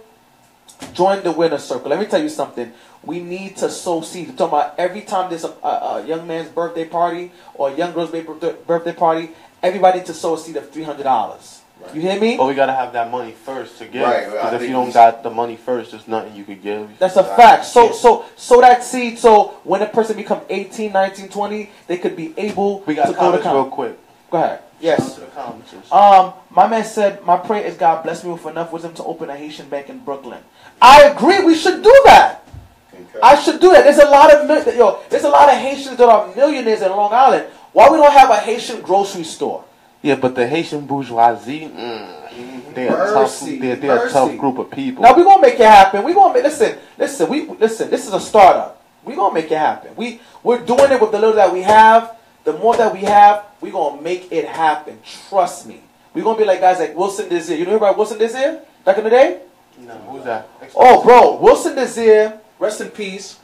join the winner circle. Let me tell you something. We need to sow seeds. I'm talking about every time there's a, a, a young man's birthday party or a young girl's birthday birthday party, everybody needs to sow a seed of three hundred dollars. Right. You hear me? but we gotta have that money first to give. Right, right, Because if you don't got the money first, there's nothing you could give. That's a Right. fact. So Yeah. so so that seed so when a person become 18, 19, 20, they could be able We got to go to comments real quick. Go ahead. Shout out Yes. to the. Um my man said my prayer is God bless me with enough wisdom to open a Haitian bank in Brooklyn. I agree we should do that. Concur. I should do that. There's a lot of yo, there's a lot of Haitians that are millionaires in Long Island. Why we don't have a Haitian grocery store? Yeah, but the Haitian bourgeoisie, mm, they're, a tough, they're, they're a tough group of people. Now we gonna make it happen. We gonna make, listen, listen. We listen. This is a startup. We gonna make it happen. We we're doing it with the little that we have. The more that we have, we're gonna make it happen. Trust me. We're gonna be like guys like Wilson Desir. You know about Wilson Desir back in the day? No, who's that? Oh, bro, Wilson Desir, rest in peace,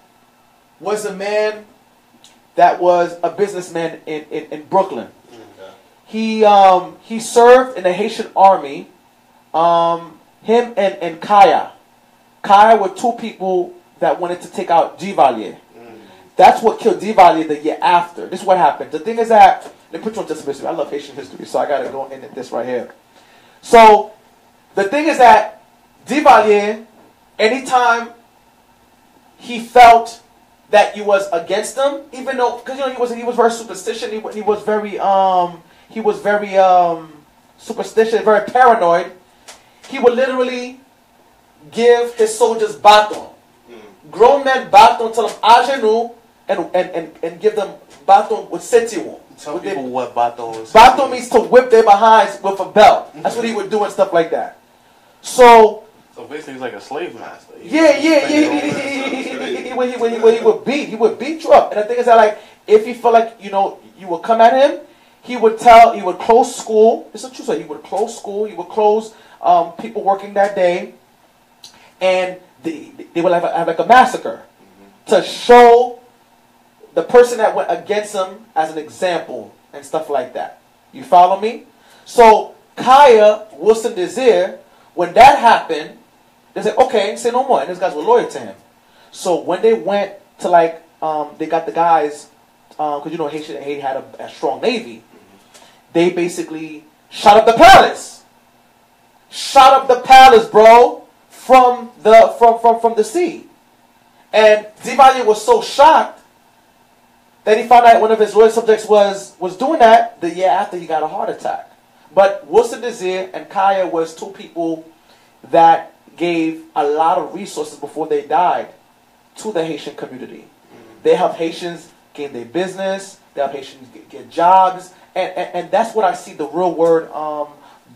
was a man that was a businessman in, in, in Brooklyn. Okay. He um he served in the Haitian army. Um, him and and Kaya, Kaya were two people that wanted to take out Duvalier. That's what killed Duvalier the year after. This is what happened. The thing is that let me put you on just history. I love Haitian history, so I gotta go in at this right here. So the thing is that Duvalier, anytime he felt that you was against him, even though because you know he was he was very superstitious. He, he was very um he was very um superstitious, very paranoid. He would literally give his soldiers baton. Grown men baton tell them à genoux and and, and, and give them baton with setiwo. Tell With their- people what baton is. Baton means to whip their behinds with a belt. That's what he would do and stuff like that. So So basically, he's like a slave master. He- yeah, yeah, he's yeah. bending He, over he, he, himself. he, he, he where he, he, he would beat. He would beat you up. And the thing is that like, if he felt like you know you would come at him, he would tell, he would close school. It's a true story. He would close school. He would close um, people working that day, and they, they would have, a, have like a massacre to show the person that went against him as an example and stuff like that. You follow me? So Kaya Wilson Desir, when that happened, they said, okay, say no more. And these guys were loyal to him. So when they went to like, um, they got the guys, because you know Haiti, Haiti had a, a strong navy. They basically shot up the palace. Shot up the palace, bro, from the from from from the sea. And Duvalier was so shocked that he found out one of his royal subjects was was doing that the year after he got a heart attack. But Wilson Desir and Kaya was two people that gave a lot of resources before they died to the Haitian community. They helped Haitians gain their business. They help Haitians get, get jobs, and, and and that's what I see the real word um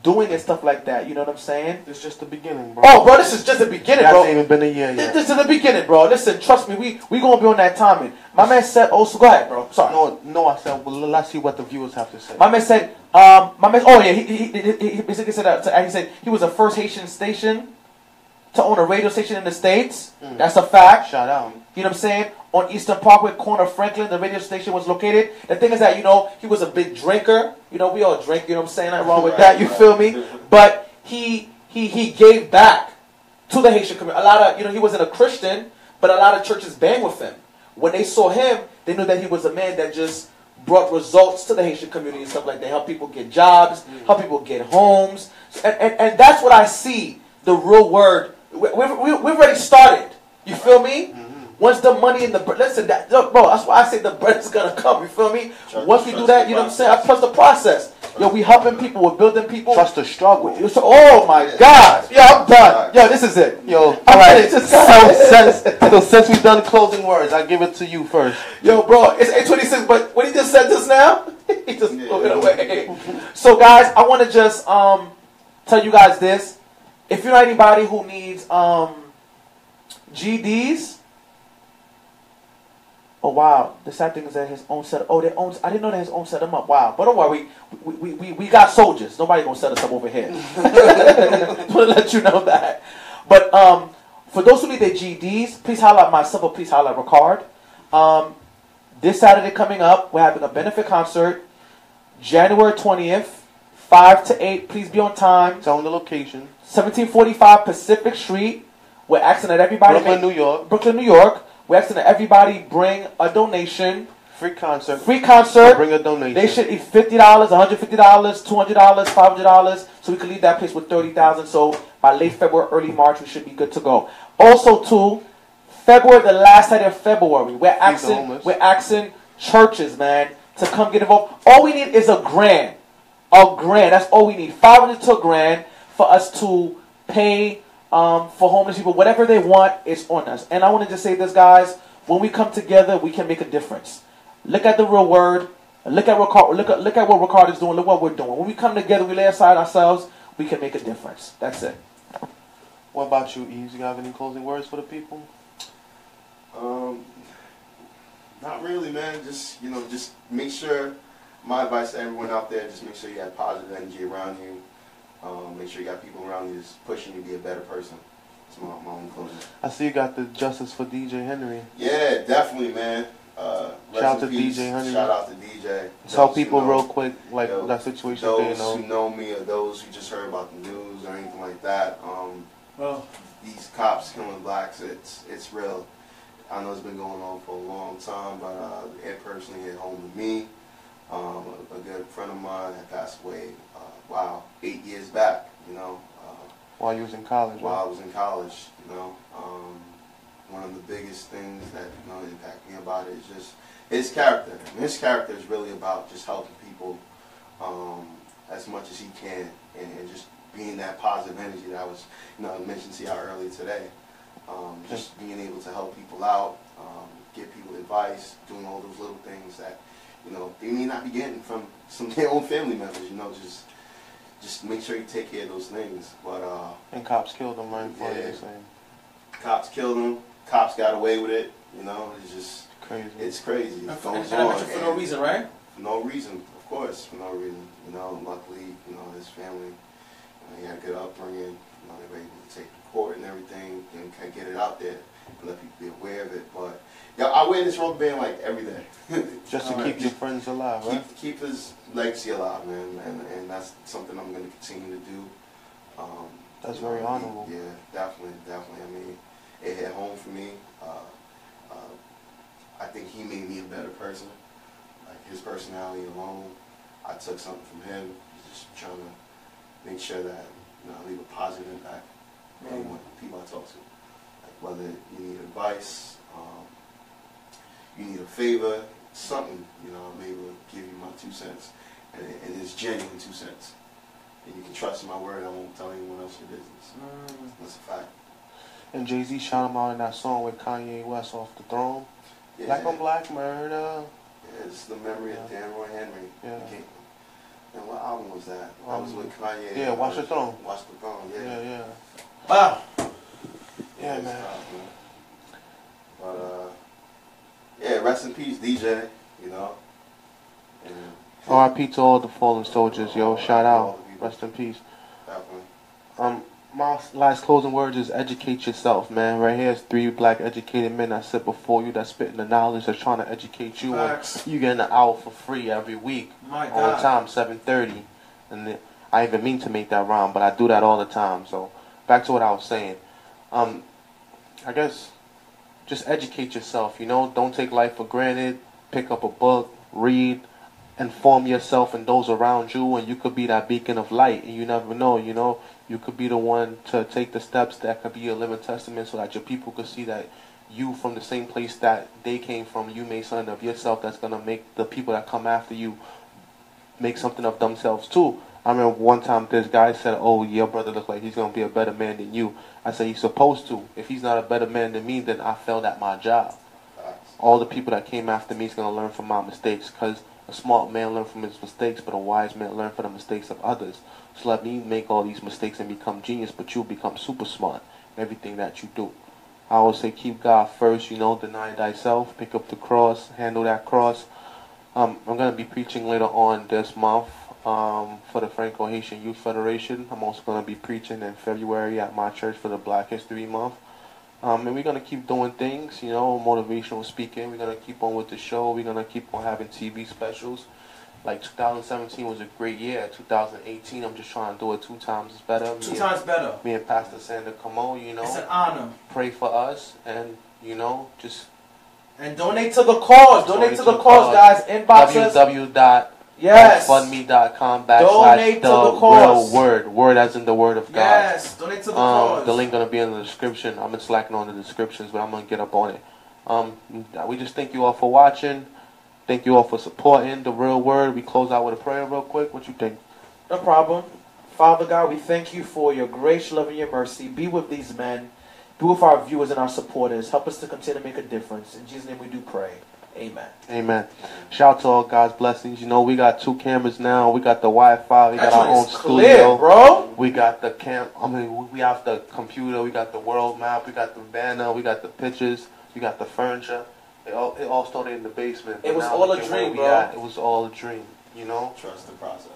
doing and stuff like that. You know what I'm saying? It's just the beginning, bro. Oh, bro, this is just the beginning, it bro. hasn't even been a year This, yet. this is the beginning, bro. Listen, trust me, we we gonna be on that timing. My man said, "Oh, so go ahead, bro. Sorry." No, no, I said, well, let's see what the viewers have to say. My man said, um, my man. Oh yeah, he he, he, he- he basically said that. To, he said he was the first Haitian station to own a radio station in the states. Mm. That's a fact. Shout out. You know what I'm saying? On Eastern Parkway, corner Franklin, the radio station was located. The thing is that, you know, he was a big drinker. You know, we all drink, you know what I'm saying? Nothing wrong with Right, that, you right. feel me? But he he he gave back to the Haitian community. A lot of, you know, he wasn't a Christian, but a lot of churches banged with him. When they saw him, they knew that he was a man that just brought results to the Haitian community and stuff like that. Help people get jobs, help people get homes. And, and, and that's what I see, the real word. We, we, we, we've already started. You feel me? Mm-hmm. Once the money in the listen, that look, bro, that's why I say the bread is gonna come. You feel me? Trust- Once we do that, you know what I'm saying. I trust the process. Yo, we helping people, we're building people. Trust the struggle. So- oh my God, yo, I'm done. Yo, this is it. Yo, I'm all right. Just- So since, so since we've done closing words, I give it to you first. Yo, bro, it's 826, but what he just said just now, he just Yeah. blew it away. So, guys, I want to just um tell you guys this. If you know anybody who needs um GDs, oh wow, the sad thing is that his own set. Oh, their own. I didn't know that his own set them up. Wow, but don't worry, we we, we, we got soldiers. Nobody gonna set us up over here. Want to let you know that. But um, for those who need their GDs, please at myself or please at Rickard. Um, this Saturday coming up, we're having a benefit concert, January 20th, 5 to 8. Please be on time. Tell them the location. 1745 Pacific Street. We're asking that everybody. Brooklyn, make- New York. Brooklyn, New York. We're asking that everybody bring a donation. Free concert. Free concert. Bring a donation. They should eat fifty dollars, one hundred fifty dollars, two hundred dollars, five hundred dollars, so we can leave that place with thirty thousand. So by late February, early March, we should be good to go. Also, too, February, the last Saturday of February, we're asking, we're asking churches, man, to come get involved. All we need is a grand, a grand. That's all we need. Five hundred to a grand for us to pay um, for homeless people. Whatever they want is on us. And I want to just say this, guys. When we come together, we can make a difference. Look at the real word. Look at what look at look at what Rickard is doing. Look what we're doing. When we come together, we lay aside ourselves. We can make a difference. That's it. What about you, Yves? You have any closing words for the people? Um, not really, man. Just you know, just make sure. My advice to everyone out there: just make sure you have positive energy around you. Um, make sure you got people around you that's pushing you to be a better person. That's my, my own closing. I see you got the justice for DJ Henry. Yeah, definitely, man. Uh, Shout out to peace. DJ Henry. Shout out to DJ. Tell Those people know- real quick, like Yo, that situation Those they know. who know me or those who just heard about the news or anything like that. Um, Well, these cops killing blacks, it's it's real. I know it's been going on for a long time, but uh, it personally hit home to me. Um, a, a good friend of mine had passed away. Uh, wow, eight years back. You know, uh, While you was in college, while I was in college. You know, um, one of the biggest things that you know impact me about it is just his character. And his character is really about just helping people um, as much as he can, and, and just being that positive energy that I was, you know, I mentioned to y'all earlier today. Um, just being able to help people out, um, give people advice, doing all those little things that, you know, they may not be getting from some of their own family members. You know, just just make sure you take care of those things. But uh, And cops killed him right in front of Yeah. you. Saying, cops killed him. Cops got away with it. You know, it's just Crazy. it's crazy. It And for, goes on, for no reason, right? For no reason, of course, for no reason. You know, luckily, you know, his family, uh, he had a good upbringing. You know, they were able to take to court and everything and kind of get it out there and let people be aware of it. But yeah, I wear this rubber band like every day. Just to keep right. your friends alive, right? keep keep his legacy alive, man, and and that's something I'm going to continue to do. Um, That's you know, very honorable. Yeah, definitely, definitely. I mean, it hit home for me. Uh, uh, I think he made me a better person. Like his personality alone, I took something from him. Just trying to make sure that you know I leave a positive impact on anyone, people I talk to. Like whether you need advice, um, you need a favor, something, you know, I'm able to give you my two cents. And, it- and it's genuine two cents. And you can trust my word, I won't tell anyone else your business. Mm. That's a fact. And Jay Z shot him out in that song with Kanye West off the throne. Yeah, Black on black murder. yeah, it's the memory of Danroy Henry. Yeah. And what album was that? That was Um, with Kanye. yeah, Watch the Throne. Watch the Throne, yeah. Yeah, yeah. Wow. Yeah, man. But, uh, yeah, rest in peace, DJ, you know. And R.I.P. to all the fallen soldiers, yo. Shout out. Rest in peace. definitely. Um, my last closing words is educate yourself, man. Right here is three black educated men that sit before you, that spitting the knowledge, that's trying to educate you. And you getting an hour for free every week. My all the God. time, 7.30. And I even mean to make that rhyme, but I do that all the time. So back to what I was saying. Um, I guess just educate yourself, you know. Don't take life for granted. Pick up a book, read, inform yourself and those around you, and you could be that beacon of light. And you never know, you know. You could be the one to take the steps that could be a living testament so that your people could see that you from the same place that they came from, you made something of yourself that's going to make the people that come after you make something of themselves too. I remember one time this guy said, "Oh, your brother look like he's gonna be a better man than you." I said, "He's supposed to. If he's not a better man than me, then I failed at my job. All the people that came after me is gonna learn from my mistakes, because a smart man learns from his mistakes, but a wise man learns from the mistakes of others. So let me make all these mistakes and become genius, but you become super smart in everything that you do." I always say, keep God first. You know, deny thyself, pick up the cross, handle that cross. Um, I'm to be preaching later on this month um, for the Franco-Haitian Youth Federation. I'm also going to be preaching in February at my church for the Black History Month. Um, and we're going to keep doing things, you know, motivational speaking. We're going to keep on with the show. We're going to keep on having TV specials. Like 2017 was a great year. 2018, I'm just trying to do it two times better. Two me, times better. Me and Pastor Sander Cameau, you know, It's an honor. pray for us and, you know, just And donate to the cause. Donate to the cause, guys. Inbox us. Yes. www.fundme.com Donate backslash to the, the cause. real word. Word as in the word of God. Yes. Donate to the Um, cause. the link gonna be in the description. I'm been slacking on the descriptions, but I'm gonna get up on it. Um, we just thank you all for watching. Thank you all for supporting the real word. We close out with a prayer real quick. What you think? No problem. Father God, we thank you for your grace, love, and your mercy. Be with these men. Be with our viewers and our supporters. Help us to continue to make a difference. In Jesus' name we do pray. Amen. Amen. Shout out to all God's blessings. You know, we got two cameras now. We got the Wi-Fi. We got That our own is studio. bro. We got the cam. I mean, we- we have the computer. We got the world map. We got the banner. We got the pictures. We got the furniture. It all, it all started in the basement. It was all a look at where dream, bro. at. It was all a dream. You know. Trust the process.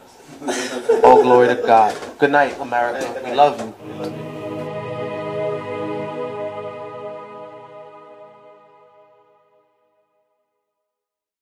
All oh, glory to God. Good night, America. We love you. We love you.